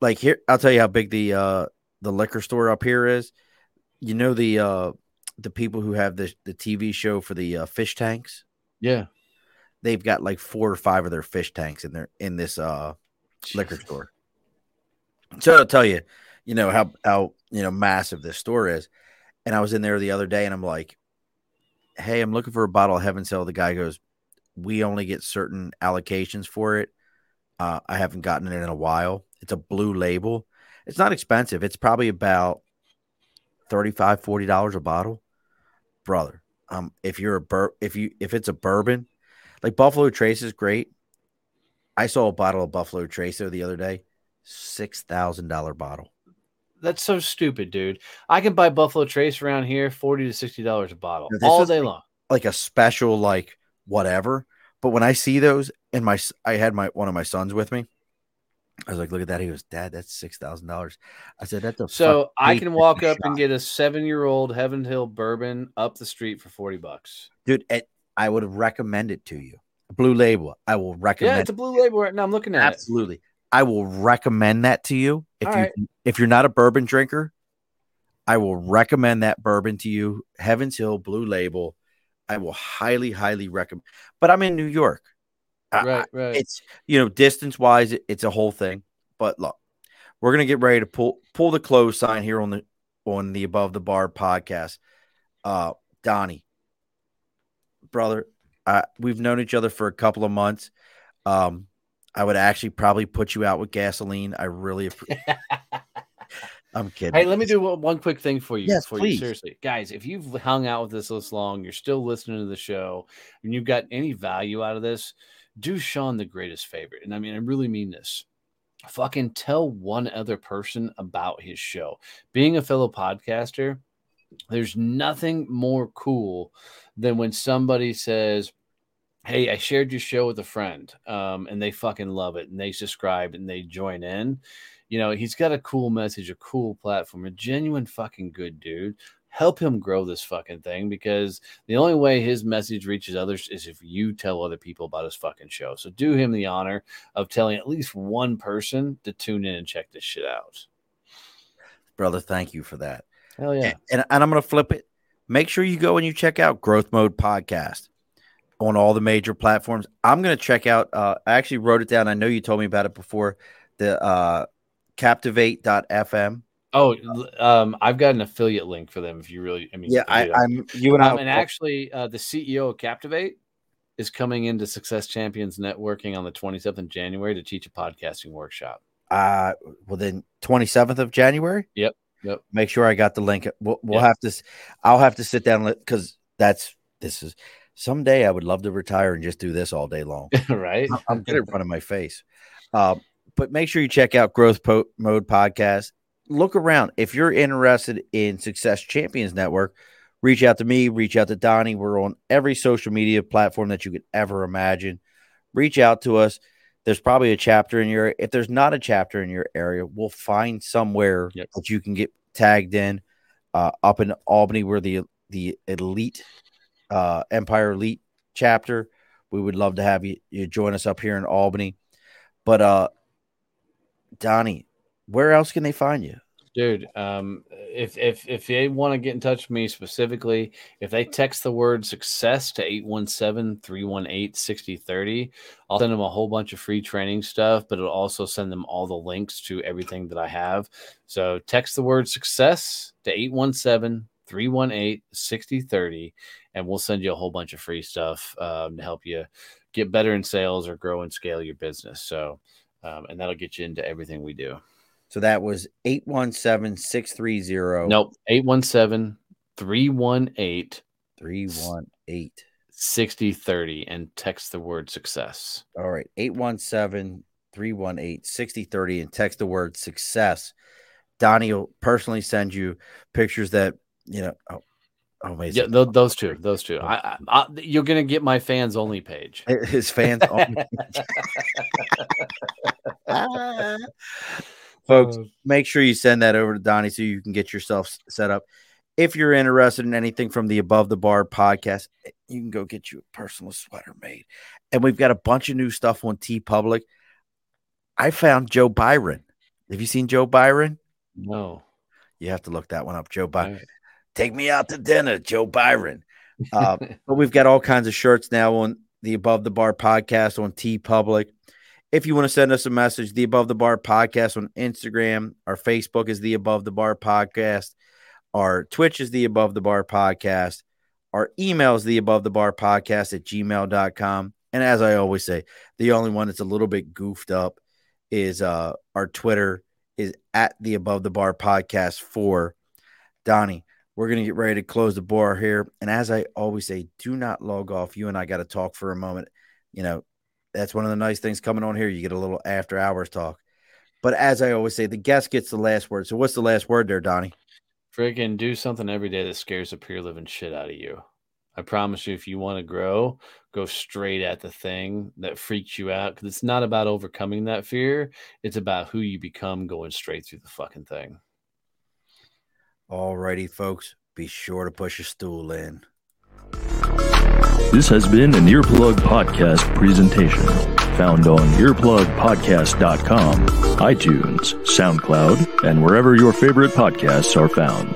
like here, I'll tell you how big the uh the liquor store up here is. You know the uh the people who have the the TV show for the uh, fish tanks. Yeah. They've got like four or five of their fish tanks in there in this uh liquor store. So I'll tell you, you know how how you know massive this store is. And I was in there the other day, and I'm like, "Hey, I'm looking for a bottle of Heaven's Hill." The guy goes, "We only get certain allocations for it. Uh, I haven't gotten it in a while. It's a blue label. It's not expensive. It's probably about 35 40 dollars a bottle, brother. Um, if you're a bur- if you if it's a bourbon, like Buffalo Trace is great. I saw a bottle of Buffalo Trace the other day, six thousand dollar bottle. That's so stupid, dude. I can buy Buffalo Trace around here, forty to sixty dollars a bottle, all day like- long. like a special like whatever. But when I see those, and my I had my one of my sons with me. I was like, "Look at that!" He goes, "Dad, that's six thousand dollars." I said, "That's a So I can walk up and get a seven-year-old Heaven Hill bourbon up the street for forty bucks. dude. It, I would recommend it to you. Blue Label. I will recommend. Yeah, it's a blue label right now. I'm looking at absolutely. I will recommend that to you if All you right. if you're not a bourbon drinker. I will recommend that bourbon to you. Heavens Hill Blue Label. I will highly, highly recommend. But I'm in New York. I- Right, right. it's you know distance wise it, it's a whole thing but look we're gonna get ready to pull pull the close sign here on the on the above the bar podcast uh donnie brother uh, we've known each other for a couple of months um i would actually probably put you out with gasoline i really appre- i'm kidding Hey, let me do one quick thing for you. Yes, for please. you, seriously, guys. If you've hung out with us this long, you're still listening to the show, and you've got any value out of this, do Sean the greatest favor. And I mean, I really mean this. Fucking tell one other person about his show. Being a fellow podcaster, there's nothing more cool than when somebody says, Hey, I shared your show with a friend, um, and they fucking love it, and they subscribe and they join in. You know, he's got a cool message, a cool platform, a genuine fucking good dude help him grow this fucking thing because the only way his message reaches others is if you tell other people about his fucking show. So do him the honor of telling at least one person to tune in and check this shit out. Brother, thank you for that. Hell yeah. And, and I'm going to flip it. Make sure you go and you check out Growth Mode Podcast on all the major platforms. I'm going to check out, uh, I actually wrote it down. I know you told me about it before. The uh, captivate.fm Oh, um, I've got an affiliate link for them. If you really, I mean, yeah, I, am you and I, um, and actually, uh, the CEO of Captivate is coming into Success Champions Networking on the 27th of January to teach a podcasting workshop. Uh, well, then 27th of January. Yep, yep. Make sure I got the link. We'll, we'll yep. have to. I'll have to sit down because that's this is someday I would love to retire and just do this all day long. right. I'm good at running my face. Uh, but make sure you check out Growth po- Mode Podcast look around. If you're interested in Success Champions Network, reach out to me, reach out to Donnie. We're on every social media platform that you could ever imagine. Reach out to us. There's probably a chapter in your if there's not a chapter in your area, we'll find somewhere yep. that you can get tagged in. Uh, up in Albany, where the the elite uh, Empire Elite chapter. We would love to have you, you join us up here in Albany. But uh Donnie, where else can they find you? Dude, um, if if if they want to get in touch with me specifically, if they text the word success to 817-318-6030, I'll send them a whole bunch of free training stuff, but it'll also send them all the links to everything that I have. So text the word success to 817 318 6030, and we'll send you a whole bunch of free stuff um, to help you get better in sales or grow and scale your business. So, um, and that'll get you into everything we do. So that was 817 630. Nope. 817 318 318 6030 and text the word success. All right. 817 318 6030 and text the word success. Donnie will personally send you pictures that, you know, oh, Oh, amazing. Yeah, th- those two, those two. I, I, I, you're gonna get my fans only page. His fans only. folks, uh, make sure you send that over to Donnie so you can get yourself set up. If you're interested in anything from the Above the Bar podcast, eh, you can go get you a personal sweater made. And we've got a bunch of new stuff on TeePublic. I found Joe Byron. Have you seen Joe Byron? No. You have to look that one up. Joe Byron. Take me out to dinner, Joe Byron. Uh, but we've got all kinds of shirts now on the Above the Bar podcast on TeePublic. If you want to send us a message, the Above the Bar podcast on Instagram, our Facebook is the Above the Bar podcast, our Twitch is the Above the Bar podcast, our email is the Above the Bar podcast at gmail.com. And as I always say, the only one that's a little bit goofed up is uh our Twitter is at the Above the Bar podcast for Donnie. We're gonna get ready to close the bar here. And as I always say, do not log off. You and I got to talk for a moment. You know, that's one of the nice things coming on here. You get a little after hours talk. But as I always say, the guest gets the last word. So what's the last word there, Donnie? Freaking do something every day that scares the pure living shit out of you. I promise you, if you want to grow, go straight at the thing that freaks you out. Because it's not about overcoming that fear. It's about who you become going straight through the fucking thing. All righty, folks. Be sure to push a stool in. This has been an Earplug Podcast presentation. Found on earplugpodcast.com, iTunes, SoundCloud, and wherever your favorite podcasts are found.